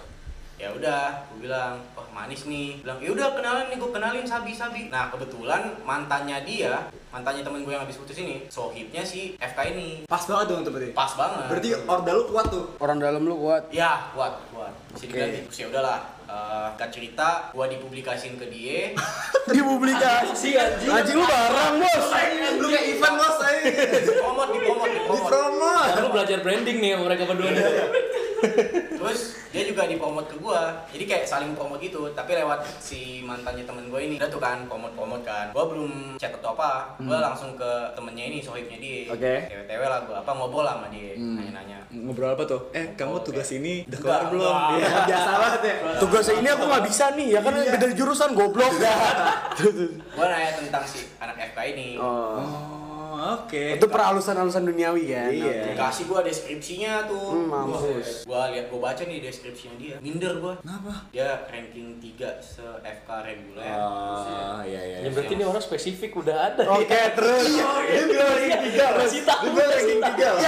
ya udah, gue bilang wah manis nih, bilang ya udah kenalan nih gue kenalin sabi sabi. Nah kebetulan mantannya dia, mantannya temen gue yang habis putus ini, sohibnya si FK ini, Pas banget dong tuh berarti. pas banget. Berarti order lu kuat tuh. Orang dalam lu kuat. Ya, kuat, kuat. Bisa Oke. diganti. Terus ya udahlah. Eh, Kak cerita, gua dipublikasin ke dia. *laughs* Dipublikasi anjing. Anjing lu barang, Bos. Lu kayak Ivan bos. Dipromot, dipromot, Di dipromot. promo. Kan lu belajar branding nih sama mereka berdua nih. Terus dia juga dipromot ke gua. Jadi kayak saling promote gitu, tapi lewat si mantannya temen gua ini. Udah tuh kan promot-promot kan. Gua belum chat atau apa. Gua langsung ke temennya ini, sohibnya dia. Oke. Tewe-tewe lah gua, apa ngobrol sama dia, nanya-nanya. Ngobrol apa tuh? Eh, kamu tugas ini udah kelar belum? Iya, biasa banget ya. Tugas ini aku nggak bisa nih, ya kan Iya. beda jurusan goblok. *laughs* Gua nanya tentang si anak FK ini. Oh. Oh, oke. Itu peralusan-alusan duniawi kan. Iya. Dikasih gua deskripsinya tuh. Hmm, mampus. Gua lihat gua baca nih deskripsinya dia. Minder gua. Kenapa? Dia ranking 3 se FK reguler. Oh, iya iya. Ya berarti ini orang spesifik udah ada. Oke, terus. Dia bilang ranking tiga loh. Masih tahu. Dia ranking tiga loh.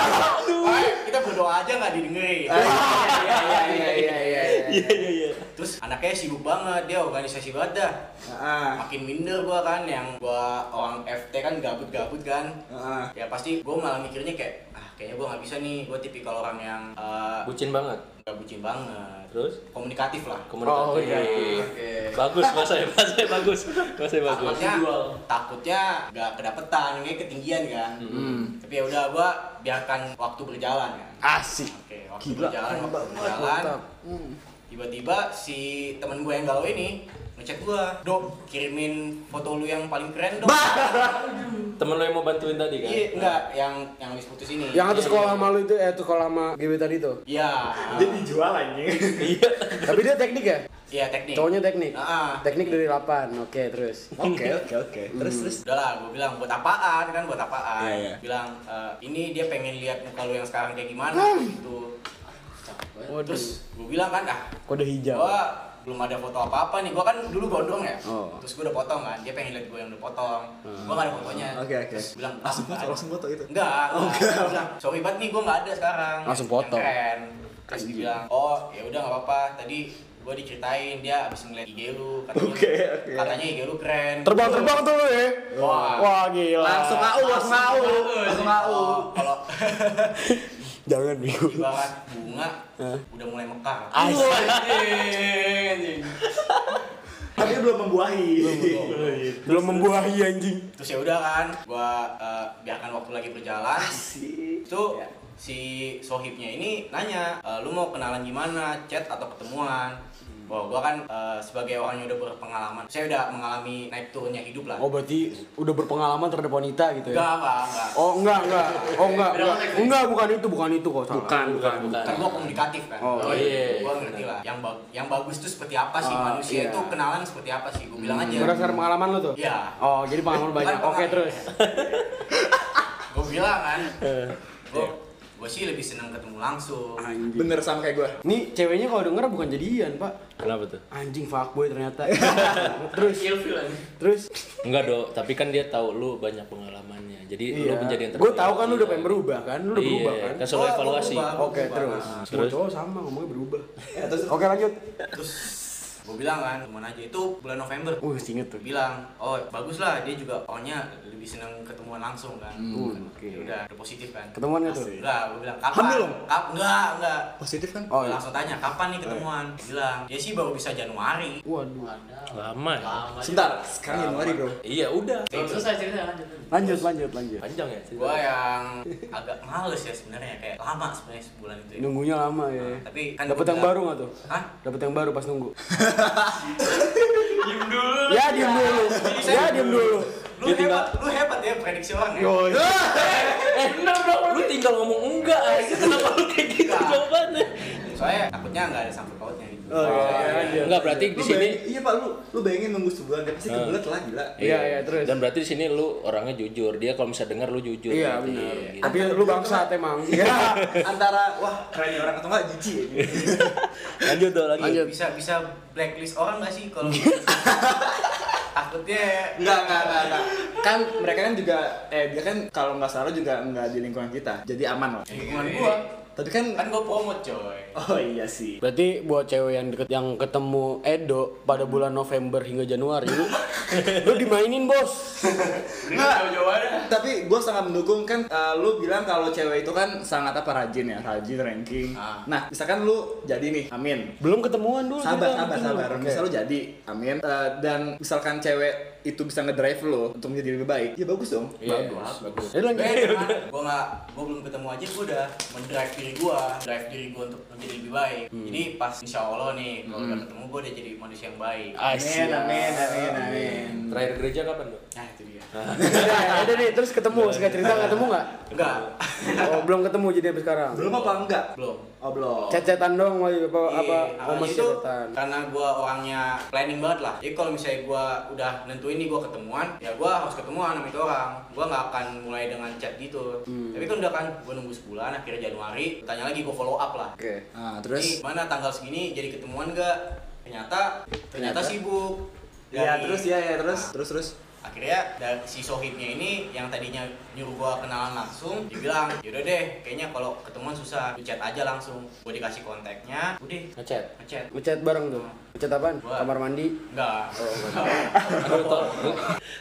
Wah, kita berdoa aja nggak didengerin. Iya iya iya iya iya. Iya iya iya. Terus anaknya sibuk banget, dia organisasi banget dah. Ah. Makin minder gua kan, yang gua orang FT kan gabut-gabut kan. Ah. Ya pasti gua malah mikirnya kayak, ah kayaknya gua nggak bisa nih, gua tipikal orang yang eh, Bucin banget. nggak bucin banget. Terus Komunikatif lah. komunikatif. Oh, iya. Oke. Bagus bahasanya, bahasanya bagus. Bahasanya bagus. takutnya takutnya nggak kedapetan kayak ketinggian kan Hmm. tapi ya udah gua biarkan waktu berjalan kan Asik. oke waktu Gila, berjalan waktu berjalan. Tiba-tiba si temen gue yang galau ini ngechat gua dok kirimin foto lu yang paling keren dong *laughs* Temen lo yang mau bantuin tadi kan? iya enggak yang yang habis putus ini Yang satu sekolah sama lu itu, eh tuh sekolah sama GB tadi tuh. iya Dia dijual anjing. *laughs* Iya. Tapi dia teknik ya? iya teknik Cowoknya teknik. Ah. Teknik dari 8. Oke, terus. Oke, *laughs* oke, oke. Terus terus. Udahlah, gue bilang buat apaan kan buat apaan. Iya, iya. Bilang "Eh, ini dia pengen lihat muka lu yang sekarang kayak gimana gitu. Waduh. Terus gue bilang kan, ah Kode hijau. gua belum ada foto apa-apa nih. Gua kan dulu gondrong ya. Oh. Terus gua udah potong kan. Dia pengen lihat gua yang udah potong. Gua gak ada fotonya. Oke, oke. Terus bilang, ah, Langsung nggak foto, ada." langsung foto itu. Enggak, enggak. Gua bilang, sorry banget nih gua nggak ada sekarang. Langsung Yang foto. Keren. Terus dibilang, oh ya udah nggak apa-apa. Tadi gua diceritain dia abis ngeliat IG lu katanya, Oke, oke. katanya IG lu keren Terbang-terbang tuh lu ya. Wah. Wah, gila. Langsung AU, langsung AU. Langsung AU. Oh, kalau *laughs* Jangan minggu. ibarat bunga udah mulai mekar. Tapi belum membuahi. Belum membuahi anjing. terus ya udah kan gua eh, biarkan waktu lagi berjalan. Asik. itu si sohibnya ini nanya "Eh, lu mau kenalan gimana? Chat atau ketemuan Wah, gua kan eh, sebagai orang yang udah berpengalaman, saya udah mengalami naik turunnya hidup lah. Oh berarti udah berpengalaman terhadap wanita gitu ya? Enggak, enggak, enggak. Oh enggak enggak. Oh enggak. enggak. Enggak bukan itu bukan itu kok salah. Bukan, bukan, bukan. Kan gua komunikatif kan. Oh, iya. Gua ngerti lah. Yang ba- yang bagus tuh seperti apa sih Ah, manusia iya. itu kenalan seperti apa sih? Gua bilang aja. Berdasarkan pengalaman lo tuh? Iya. Oh jadi pengalaman banyak. Oke pengalaman. terus. Gua bilang kan. Gua gua sih lebih senang ketemu langsung. Anjing. Bener sama kayak gue. Nih ceweknya kalau denger bukan jadian pak. Kenapa tuh? Anjing fuckboy ternyata. *laughs* terus terus. Enggak dong, tapi kan dia tahu lu banyak pengalamannya. Jadi lu menjadi yang Gue terbaik. tahu kan lu udah pengen berubah kan, lu udah Iya, berubah kan. kan selalu Oh, evaluasi. Oke terus. Nah, Semua terus? cowok sama ngomongnya berubah. Ya, terus Oke lanjut. Terus gua bilang kan, teman aja itu bulan November. Wah inget tuh. bilang oh bagus lah dia juga orangnya lebih seneng ketemuan langsung kan Hmm, oke. Ya udah udah positif kan Ketemuan tuh? enggak gue bilang kapan Hamil dong? Kap enggak enggak positif kan? Oh iya. langsung tanya kapan nih ketemuan bilang ya sih baru bisa Januari Waduh. Lama ya? Sebentar, sekarang Januari bro. Iya, udah. Selesai cerita lanjut. Lanjut lanjut lanjut. Panjang ya? gue yang agak males ya sebenarnya kayak lama sebenarnya sebulan itu ya. Nunggunya lama ya. tapi kan Dapat yang baru nggak tuh? Hah? Dapat yang baru pas nunggu. *laughs* *laughs* Diem dulu. Ya diem dulu. Ya diem dulu. lu hebat lu hebat ya prediksi orang ya Yo. Eh, bener dong. Lu tinggal ngomong enggak aja. Kenapa lu kayak gitu Enggak. jawabannya? soalnya takutnya nggak ada sangkut pautnya Oh, iya, iya. Enggak, berarti di sini iya pak, lu lu bayangin nunggu sebulan, dia pasti Hmm. kebelet lah gila. Iya, iya, terus. Dan berarti di sini lu orangnya jujur. Dia kalau bisa denger lu jujur. Iya berarti. benar. Gitu. Tapi lu bangsat emang. *laughs* Iya, antara wah keren ya orang atau enggak jijik ya. gitu. *laughs* Lanjut dong, lanjut. Lanjut. bisa bisa blacklist orang nggak sih kalau *laughs* takutnya Enggak, enggak, enggak, enggak. Kan mereka kan juga eh dia kan kalau nggak salah juga enggak di lingkungan kita. Jadi aman lah. lingkungan gua Tapi kan kan gua promote coy Oh iya sih. Berarti buat cewek yang deket yang ketemu Edo pada bulan November hingga Januari lu, *laughs* lu dimainin bos. Enggak, tapi gue sangat mendukung kan eh, lu bilang kalau cewek itu kan sangat apa rajin ya, rajin ranking. Ah. Nah, misalkan lu jadi nih, amin. Belum ketemuan dulu. Sabar, sabar, sabar. Oke. Misal lu jadi, amin. Eh, dan misalkan cewek itu bisa ngedrive lo untuk menjadi lebih baik, ya bagus dong. Iya, bagus, bagus. Jadi lanjut. Gue karena *laughs* gua nggak gua belum ketemu aja gua udah mendrive diri gua drive diri gua untuk menjadi lebih baik jadi pas insya Allah nih kalau udah ketemu gua udah jadi manusia yang baik Amin, amin, amin, amin. Terakhir gereja kapan, Dok? nah itu dia Ya, *laughs* udah nih, terus ketemu, singkat cerita ketemu nggak? enggak Oh, belum ketemu jadi sampai sekarang. Belum apa enggak? belum Oh, belum. Cecetan dong, Wahyu, apa apa? Iya, Oh, awalnya masih itu cecetan. karena gua orangnya planning banget lah. Jadi kalau misalnya gua udah nentuin nih gua ketemuan, ya gua harus ketemuan sama itu orang. Gua nggak akan mulai dengan chat gitu. Hmm. Tapi kan udah kan gua nunggu sebulan, akhirnya Januari, tanya lagi gua follow up lah. Oke. Nah, Terus terus mana tanggal segini jadi ketemuan gak? Ternyata ternyata, Ternyata? sibuk. ya Dari- terus ya ya terus terus terus akhirnya dari si sohibnya ini yang tadinya nyuruh gua kenalan langsung dibilang yaudah deh kayaknya kalau ketemuan susah lu chat aja langsung. Gua dikasih kontaknya udah. Ngechat. ngechat. Ngechat bareng tuh. Ngechat apaan? Gua- Kamar mandi. enggak. *laughs* Aduh, tol.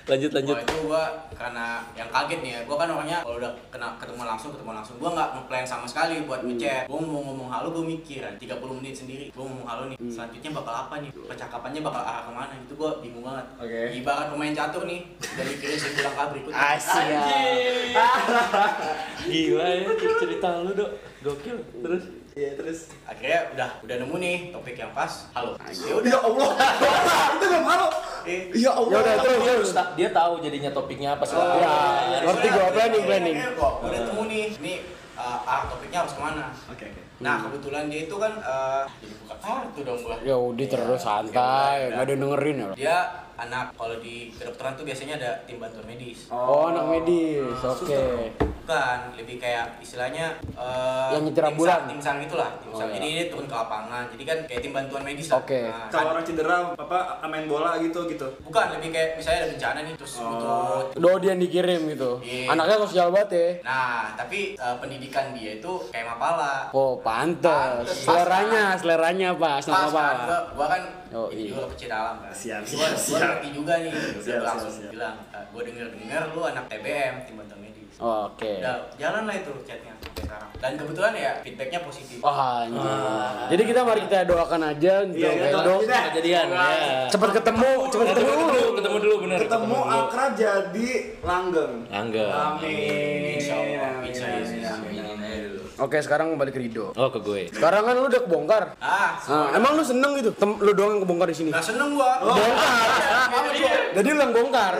Lanjut, lanjut. Wah, itu gua karena yang kaget nih ya gua kan orangnya kalau udah kena ketemu langsung ketemu langsung gua nggak ngeplan sama sekali buat ngechat. Gua mau ngomong halo gua mikir kan 30 menit sendiri gua ngomong halo nih selanjutnya bakal apa nih? Percakapannya bakal arah ke mana? Itu gua bingung banget. Oke. ibarat pemain catur nih udah mikirin simpul langkah berikutnya *laughs* Gila ya cerita lu, Dok. Gokil. Terus Iya terus. akhirnya udah udah nemu nih topik yang pas halo ya udah Ya Allah. *laughs* Itu belum halo. eh Ya Allah. Ya udah terus dia, terus. dia tahu jadinya topiknya apa sih. Ya, Ya, ngerti gua udah, planning udah, planning. udah, kok, udah temu nih nih uh, arah topiknya harus ke mana Oke oke. nah kebetulan dia itu kan uh, jadi buka kartu dong gua Ya udah terus santai, nggak ada dengerin ya. dia anak kalau di kedokteran tuh biasanya ada tim bantuan medis Oh, anak medis. Oke. Bukan lebih kayak istilahnya uh, Yang nyetir tim ambulan. SAR, tim SAR gitulah tim SAR. Oh, iya. jadi dia turun ke lapangan jadi kan kayak tim bantuan medis lah Oke. Nah, Kalau kan- orang cedera apa main bola gitu gitu. bukan lebih kayak misalnya ada bencana nih terus Oh. butuh Do dia yang dikirim gitu. Iya. Anaknya sosial banget ya. Nah, tapi uh, pendidikan dia itu kayak mapala. Oh, pantes. Pantes, Seleranya, seleranya pas Pas apa? kan, gua, gua kan Oh, ini iya. juga pecinta alam kan. Siap, Gua, siap, gua siap. ngerti juga nih. Siap, langsung siap, siap. bilang, gua denger-denger lu anak TBM, tim bantuan medis. Oke. Udah jalan lah itu chatnya sampai sekarang. Dan kebetulan ya feedbacknya positif. Wah, anjing. Jadi kita mari kita doakan aja untuk Iya, Edo. dah. Kejadian ya. Cepat ketemu, cepat ketemu dulu. ketemu dulu bener. Ketemu dulu. akrab jadi langgeng. Langgeng. Amin. Insya Allah, insya Allah. Amin, amin, amin. Oke, sekarang kembali ke Rido. Oh, ke gue. Sekarang kan lu udah kebongkar. Ah, Nah, emang lu seneng gitu? Tem lu doang yang kebongkar di sini. nggak seneng gua. Jadi lu yang bongkar.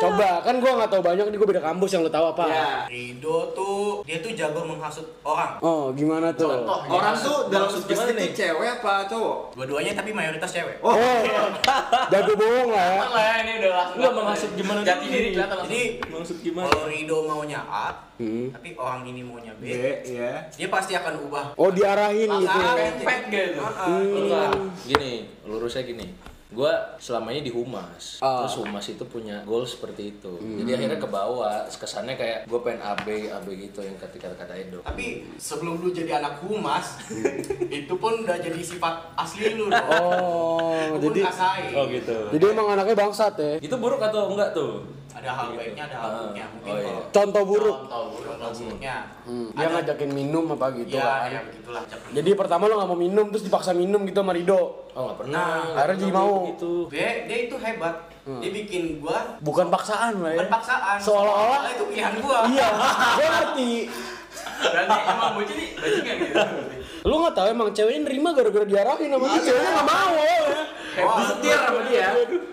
Coba, kan gua nggak tahu banyak nih gua beda kampus yang lu tahu apa. Ya. Rido tuh dia tuh jago menghasut orang. Oh, gimana tuh? Orang tuh dalam gimana nih? cewek apa cowok? Dua-duanya tapi mayoritas cewek. Oh, jago bohong lah ya. lah ya ini udah langsung Enggak menghasut gimana jati diri kelihatan Jadi Maksud gimana? kalau Rido maunya A, Hmm. tapi orang ini maunya B, B, ya. Dia pasti akan ubah. Oh, diarahin gitu. Langsung pempek gitu ah. Enggak. Gini, lurusnya gini. Gua selama ini di humas, Ah. terus humas itu punya goal seperti itu. Jadi akhirnya ke bawah, kesannya kayak gue pengen AB, AB gitu yang ketika kata Edo. Tapi sebelum lu jadi anak humas, *laughs* itu pun udah jadi sifat asli lu. dong. Oh, jadi. Oh gitu. jadi emang anaknya bangsat ya. Itu buruk atau enggak tuh? Ada hal baiknya, ada hal Ah, buruknya. Mungkin oh iya. kalau Contoh buruk. contoh buruk, contoh buruknya. Hmm, dia ngajakin minum apa gitu Iya, kan. ya begitulah. Jadi pertama lo nggak mau minum terus dipaksa minum gitu sama Rido. Oh nggak pernah. Nah, akhirnya jadi mau. Gitu. dia, dia itu hebat. Dia bikin gua Bukan paksaan lah ya. bukan paksaan. Seolah-olah itu pilihan gua. Iya, gue ngerti. *laughs* berarti emang bocil nih bajingan gitu *laughs* Lu nggak tahu emang ceweknya nerima gara-gara diarahin sama dia, ceweknya nggak mau ya. Wah, Disetir sama dia.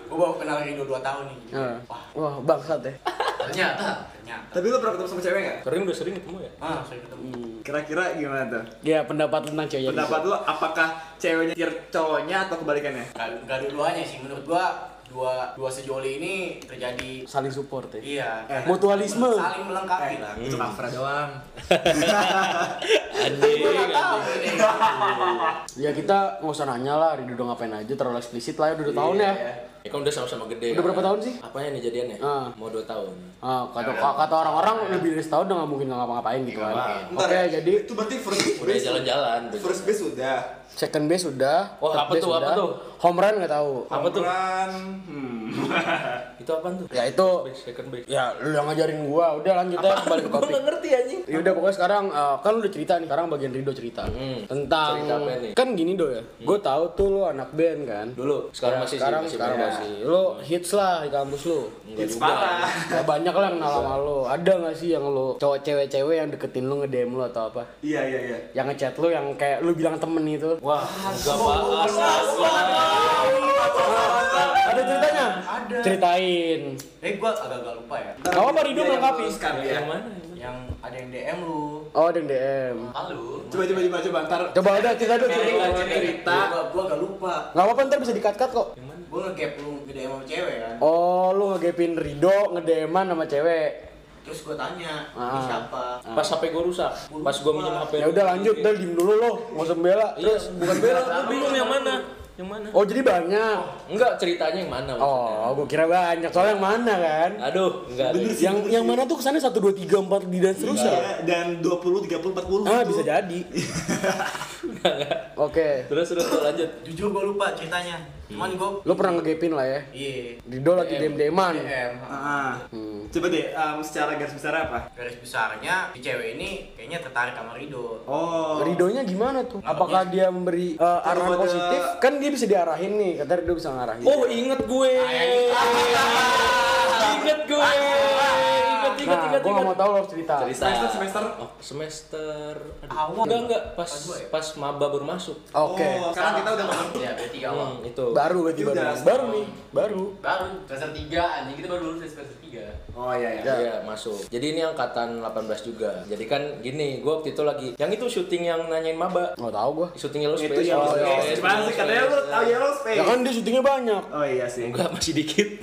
Gua baru kenal Rido 2 tahun nih. Nah, Wah, Wah, bangsat ya. ternyata ternyata. Tapi lu pernah ketemu sama cewek nggak? Sering udah sering ketemu ya? Ah, saya ketemu. Kira-kira gimana tuh? Ya pendapat tentang ceweknya. Pendapat lu apakah ceweknya tier cowoknya atau kebalikannya? Gak, gak dua-duanya sih menurut gua dua dua sejoli ini terjadi saling support ya. iya Eh, mutualisme. saling melengkapi lah Itu cover doang. *laughs* Anjing. Ya kita nggak usah nanya lah, Rido udah ngapain aja terlalu eksplisit lah ya udah dua tahun ya. Ya kan udah sama-sama gede. Udah kan? berapa tahun sih? Apanya nih jadiannya? Ah. Mau 2 tahun. Ah, kata kata orang-orang lebih dari setahun udah nggak mungkin nggak ngapa-ngapain gitu kan. Bentar Oke, ya, jadi itu berarti first Udah base. jalan-jalan. First base sudah. second base udah. Oh, apa tuh, apa udah, tuh? Home run nggak tahu. Apa tuh? Run, hmm. *laughs* Itu apaan tuh? Ya itu Base, second base. ya lu yang ngajarin gua. Udah lanjut aja kembali ke Gua topik. nggak ngerti anjing. Ya udah pokoknya sekarang eh, kan lu udah cerita nih, sekarang bagian Rido cerita Hmm. tentang Cerita apa nih? kan gini do ya. Gue tahu tuh lu anak band kan. Dulu, sekarang Ya, masih sekarang, sih, masih sekarang masih. Lu hits lah di kampus lu. Enggak Hits juga. parah. Ya, banyak lah yang kenal sama lu. Ada gak sih yang lu cowok cewek-cewek yang deketin lu nge-DM lu atau apa? Iya iya iya. Yang ngechat lu yang kayak lu bilang temen itu. Wah, enggak bahas. Ada ceritanya? Ada. Ceritain. Eh gua agak-agak lupa ya Gak apa-apa Rido Iya, yang melengkapi. ya. Yang mana? yang ada yang DM lu Oh, ada yang DM. Halo. Coba coba coba coba ntar. Coba ada cerita dulu. Cerita cerita. gua gua agak lupa Gak apa-apa ntar bisa di-cut-cut kok. gua nge-gap lu ke DM sama cewek kan Oh, lu ngegepin Rido nge-DM-an sama cewek. terus gua tanya ini Ah. siapa Pas HP gue rusak, pas gue minjem HP. Ya udah lanjut, udah diem dulu lo, nggak usah bela. Iya, bukan bela, gue bingung yang mana. Yang mana? Oh jadi banyak. Enggak, ceritanya yang mana maksudnya? Oh, gue kira banyak. Soalnya yang mana kan? Aduh, enggak ada. Yang yang mana tuh kesannya satu dua tiga empat di dan seterusnya. Iya, dan 20 30 40 Ah gitu. bisa jadi. *laughs* Oke, Terus terus tuh, lanjut. jujur gua lupa ceritanya cuman gua lo pernah ngegepin lah ya. iya Rido lagi DM. dem-deman. DM Ah. Hmm. Coba deh um, secara garis besar apa? garis besarnya si cewek ini kayaknya tertarik sama Rido Oh. Ridonya gimana tuh? Apakah dia memberi uh, arahan ada- positif? Kan dia bisa diarahin nih, kata Rido bisa ngarahin. Oh, inget gue. Inget gue. Inget, inget, nah, inget, gue gak mau tahu lo harus cerita. Cerita. Semester semester. Oh, semester. Aduh. Awal. Enggak, enggak. Pas Pas ya? pas maba baru masuk. Oke. Oh, sekarang kita udah ngomong. Ya, berarti awal. Hmm, itu. Baru berarti baru. Udah. Baru nih, baru. Baru semester 3 anjing kita baru lulus dari semester 3. Oh iya iya. Ya. Iya masuk. Jadi ini angkatan 18 juga. Jadi kan gini, gue waktu itu lagi yang itu syuting yang nanyain maba. Nggak tahu gue. Syuting Yellow Itu Space. Yellow Oh, Space. Space, Gimana sih? Katanya lu tahu Yellow Space. Ya kan dia syutingnya banyak. Oh iya sih. Enggak, masih dikit. *laughs*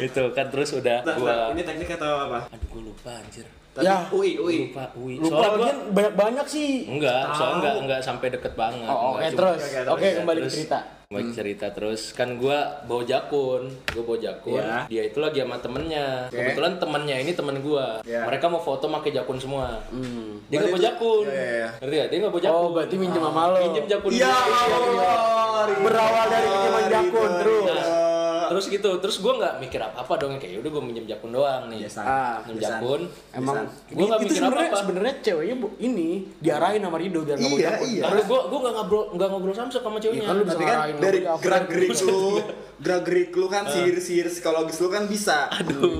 itu kan terus udah Bentar, gua bentar. Ini teknik atau apa? Aduh, gue lupa anjir. Tadi Ya. UI UI. Lupa, UI. Lupa Soalnya gua banyak-banyak sih. enggak, soalnya enggak enggak sampai deket banget. Oh, oke Enggak, cuma- terus. oke, Oke, terus, kembali ke Terus cerita. Baik cerita terus kan gua bawa jakun, gua bawa jakun. Iya. Dia itu lagi sama temennya. Oke. Kebetulan temennya ini temen gua. Iya. Mereka mau foto pakai jakun semua. Hmm. Dia nggak bawa jakun. Iya, iya, iya. Ngerti gak? Dia nggak bawa jakun. Oh, berarti minjem sama lo. Minjem jakun Ya. Allah. Berawal dari pinjaman jakun, terus. Nah, terus terus gitu terus gue nggak mikir apa apa dong kayak udah gue minjem jakun doang nih Biasa. Ah, minjem Biasa. jakun Emang Gua nggak itu mikir sebenarnya apa-apa. sebenarnya ceweknya bu, ini diarahin sama Rido biar nggak mau Iya, jakun. iya. karena gue gue nggak ngobrol nggak ngobrol sama Iya, ceweknya kan lu bisa Tapi kan ngarahin dari gerak gerik lu, *laughs* gerak gerik lu kan sihir sihir psikologis lu kan bisa.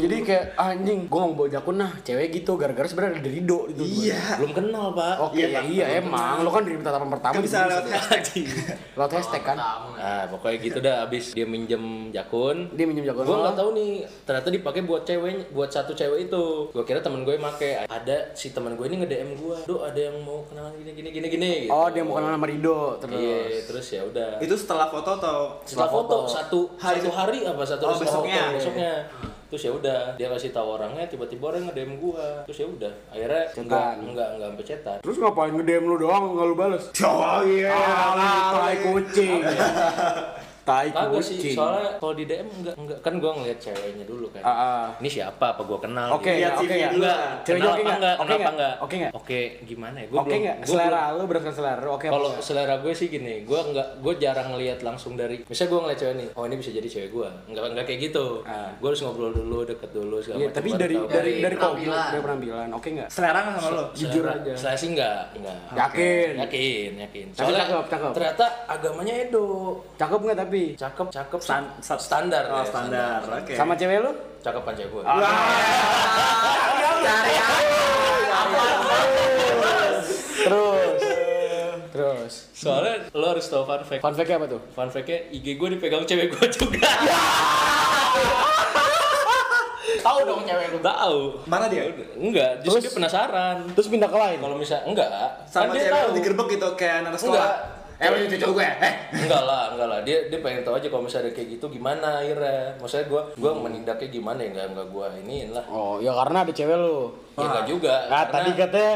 Jadi kayak anjing, gua nggak mau bawa jakun nah, cewek gitu gara-gara sebenarnya ada Rido gitu. Iya. belum kenal pak Oke, Iya, iya, iya emang. Lo kan dari tatapan pertama Kan bisa lewat hashtag. *laughs* Lewat hashtag kan. Nah, pokoknya gitu dah abis dia minjem jakun. Dia minjem jakun Gue lo. nggak tahu nih, ternyata dipakai buat cewek, buat satu cewek itu. Gue kira temen gue make. Ada si temen gue ini nge DM gue, "Duh, ada yang mau kenalan gini gini gini gini." gitu. Oh, dia mau kenal sama Rido terus. Iya, terus ya udah. Itu setelah foto atau Setelah foto satu Hari- satu hari apa satu Oh, hari besoknya. foto, besoknya. Terus ya udah, dia kasih tahu orangnya, tiba-tiba orang nge-DM gua. Terus ya udah, akhirnya enggak Cetan. enggak enggak sampai cetan. Terus ngapain nge-DM lu doang nggak lu bales? Oh iya. Ah, tai kucing. *laughs* Tai Kagak sih, soalnya kalau di DM enggak enggak kan gua ngeliat ceweknya dulu kan. Ah, ah. Ini siapa? Apa gua kenal? Oke, gitu. Lihat oke CV ya. Enggak. Ceweknya kenal oke enggak? Oke enggak? Oke nggak? Oke, gimana ya? Gua Oke belum- nggak? gua Selera belum- lu berdasarkan selera lu oke apa Kalau selera gue sih gini, gue nggak, gue jarang ngelihat langsung dari, misalnya gue ngeliat cewek nih, oh ini bisa jadi cewek gue, nggak nggak kayak gitu, Ah. gue harus ngobrol dulu, deket dulu segala Iya, macam, tapi dari dari Dari penampilan. dari penampilan. Oke nggak? Selera nggak sama lo? Jujur aja. Selera sih enggak, enggak. Yakin. Yakin, yakin. Tapi cakep, cakep. ternyata agamanya Edo. Cakep nggak tapi? Cakep, cakep. Stan- stan- standar. Oh ya, standar. Oke. Sama cewek lu? Cakep kan cewek gue. Terus. Terus. Soalnya lo harus tahu fun fact. Fun fact apa tuh? Fun fact-nya IG gue dipegang cewek gue juga. Tahu dong cewek lu. Tahu. Mana dia? Enggak, justru Terus? dia penasaran. Terus pindah ke lain. Kalau misal enggak, Sama kan dia cewek tahu. lu digerebek gitu kayak anak sekolah. Enggak. Eh, lu cucu gue. Eh. enggak lah, enggak lah. Dia dia pengen tahu aja kalau misalnya kayak gitu gimana akhirnya. Maksudnya gua gua menindaknya gimana ya enggak enggak gua iniin lah. Oh, ya karena ada cewek lu. Ya enggak juga. Ah, karena- tadi katanya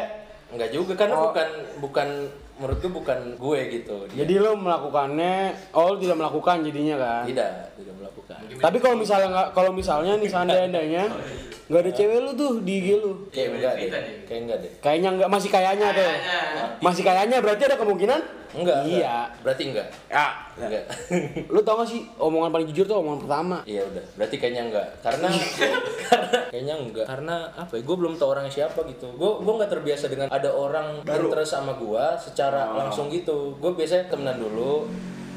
enggak juga karena Oh. bukan bukan menurut gue bukan gue gitu. Dia jadi lu melakukannya, oh tidak melakukan jadinya kan? tidak tidak melakukan. Tapi kalau misalnya nggak, kalau misalnya nih seandainya nggak ada cewek lu tuh di IG lu, Kayak enggak deh. Deh. Kayak enggak deh. kayaknya nggak masih kayaknya tuh, Kayaknya. masih kayaknya berarti ada kemungkinan? Enggak, enggak. Iya. Berarti enggak. Ya, Enggak. *laughs* lu tau gak sih omongan paling jujur tuh omongan pertama. Iya udah, berarti kayaknya enggak. Karena karena *laughs* kayaknya enggak. Karena apa ya? Gue belum tahu orangnya siapa gitu. Gue gue nggak terbiasa dengan ada orang Baru. interest sama gue secara langsung gitu. Gue biasanya temenan dulu,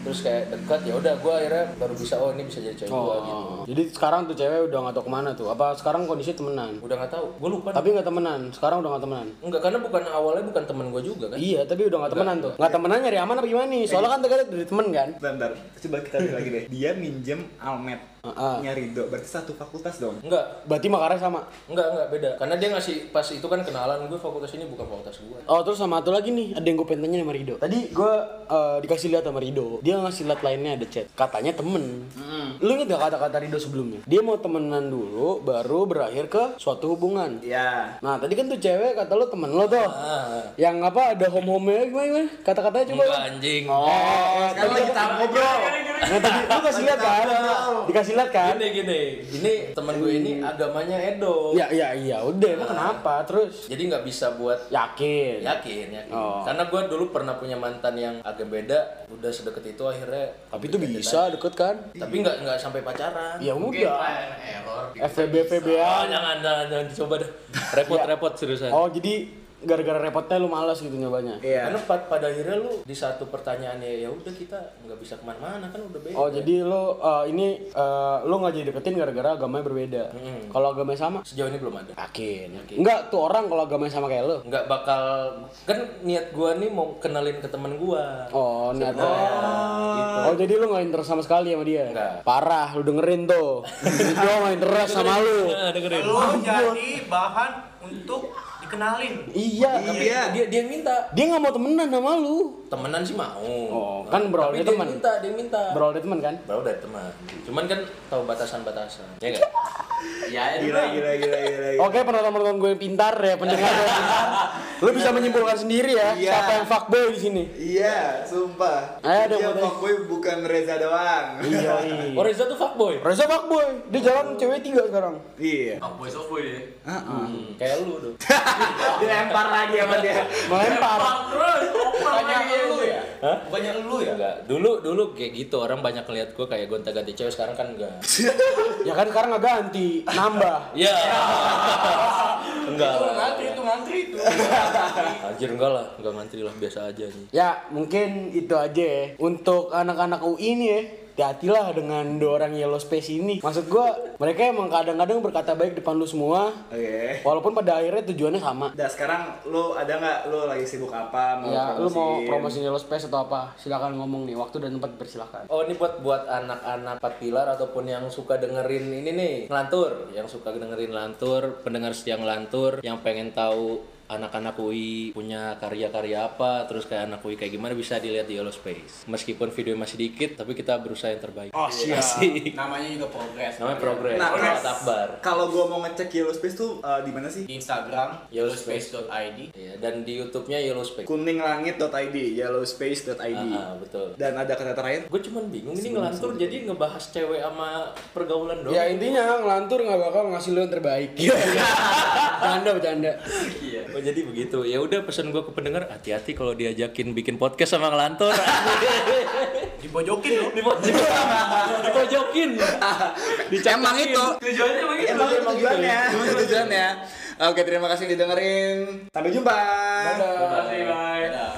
terus kayak dekat ya udah gue akhirnya baru bisa oh ini bisa jadi cewek gue gitu. Oh, jadi sekarang tuh cewek udah nggak tahu ke mana tuh? Apa sekarang kondisi temenan? Udah nggak tahu, gue lupa. Tapi nggak temenan, sekarang udah nggak temenan. enggak karena bukan awalnya bukan temen gue juga kan. Iya, tapi udah nggak temenan tuh. Nggak temenan nyari aman apa gimana nih? Soalnya kan tadi dari temen kan. Bentar, bentar. Coba kita lihat lagi deh. Dia minjem Almet. Heeh. Nyari do. Berarti satu fakultas dong. Enggak, Berarti makarnya sama. enggak enggak beda. Karena dia ngasih pas itu kan kenalan gue fakultas ini bukan fakultas gue. Oh terus sama satu lagi nih, ada yang gue pengen tanya sama Rido. Tadi gue eh, dikasih lihat sama Rido, dia ngasih lihat lainnya ada chat. Katanya temen. Lu inget gak kata-kata Rido sebelumnya? Dia mau temenan dulu, baru berakhir ke suatu hubungan. Iya. Nah tadi kan tuh cewek kata lu temen lo tuh. Ah, Yang apa ada home home gimana, gimana? Kata-katanya coba. enggak anjing. Oh, eh, Kan lagi tahap ngobrol. Nah, tadi lu kasih lihat kan? Dikasih lihat kan? Gini gini, ini temen gue ini agamanya Edo. Ya, ya, iya, udah. Emang kenapa? Terus Jadi nggak bisa buat yakin. yakin yakin. Oh. Karena gue dulu pernah punya mantan yang agak beda, udah sedekat itu akhirnya. Tapi itu bisa deket kan? Tapi nggak nggak sampai pacaran. Ya Mungkin udah. error. FVB Oh, jangan, jangan, jangan dicoba deh. *laughs* Repot, Ya. repot seriusan. Oh jadi gara-gara repotnya lu malas gitu nyobanya? Iya. Karena pa- pada akhirnya lu di satu pertanyaannya ya udah kita nggak bisa ke mana-mana kan udah beda. Oh jadi lu uh, ini uh, lu nggak jadi deketin gara-gara agamanya berbeda. Hmm. Kalau agamanya sama? Sejauh ini belum ada. Yakin. Enggak tuh orang kalau agamanya sama kayak lu. Nggak bakal kan niat gua nih mau kenalin ke temen gua. Oh niatnya. Gitu. Oh jadi lu nggak interest sama sekali sama dia? Nggak. Parah, lu dengerin tuh. *laughs* Dia nggak interest sama lu. Dengerin. Lu jadi bahan untuk dikenalin. Iya. Tapi Dia dia dia minta. Dia nggak mau temenan sama lu. Temenan sih mau. Oh, kan dari dia teman. minta, dia minta. Berawal dari teman kan? Baru dari teman. Cuman kan tahu batasan-batasan. *laughs* Ya enggak? Ya, Gila, gila, gila, gila. gila. Oke penonton-penonton gue yang pintar ya pendengar gue yang pintar. Lu bisa menyimpulkan sendiri ya Iya. siapa yang fuckboy di sini. Iya, sumpah. Ayo dong, Dia fuckboy bukan Reza doang. *laughs* Iya. Oh Reza tuh fuckboy. Reza fuckboy, dia jalan cewek tiga sekarang. Iya. Fuckboy softboy deh. Hmm, kayak lu tuh. *laughs* Dilempar lagi sama dia. Melempar. Terus, Tanya lu ya. Hah? Bukannya lu ya? Enggak. Dulu dulu kayak gitu orang banyak ngeliat gue kayak gonta-ganti cewek sekarang kan enggak. *laughs* Ya kan sekarang nggak ganti, nambah. Ya. *laughs* enggak. Itu ngantri itu ngantri itu. *laughs* Anjir enggak lah, enggak ngantri lah biasa aja nih. Ya mungkin itu aja ya. Untuk anak-anak UI ini ya. Hati-hatilah dengan dua orang yellow space ini. Maksud gua mereka emang kadang-kadang berkata baik depan lu semua. Oke. Walaupun pada akhirnya tujuannya sama. Dan sekarang lu ada nggak lu lagi sibuk apa? Mau Ya, lu mau promosiin? promosiin yellow space atau apa? Silakan ngomong nih, waktu dan tempat bersilakan. Oh ini buat buat anak-anak empat pilar ataupun yang suka dengerin ini nih ngelantur, yang suka dengerin lantur, pendengar setiang lantur, yang pengen tahu anak-anak UI punya karya-karya apa, terus kayak anak UI kayak gimana bisa dilihat di Yellow Space. Meskipun video masih dikit, tapi kita berusaha yang terbaik. Oh, siap. Asik. Namanya juga progres. Namanya progres. Nah, Nah, Mas, Akbar. Kalau gua mau ngecek Yellow Space tuh eh, di mana sih? Di Instagram yellowspace.id. Iya, dan di YouTube-nya Yellow Space. kuninglangit.id, yellowspace.id. Ah, betul. Dan ada kata terakhir? Gue cuman bingung ini ngelantur jadi ngebahas cewek sama pergaulan doang. Ya intinya ngelantur nggak bakal ngasih lu yang terbaik. *laughs* bercanda bercanda. Oh jadi begitu. Ya udah pesan gue ke pendengar hati-hati kalau diajakin bikin podcast sama ngelantur. Dibojokin *laughs* loh. Dipojokin. *laughs* Dipojokin. Emang itu. Tujuannya emang gitu. Emang itu tujuannya. Itu tujuannya. Oke, terima kasih didengerin. Sampai jumpa. Dadah.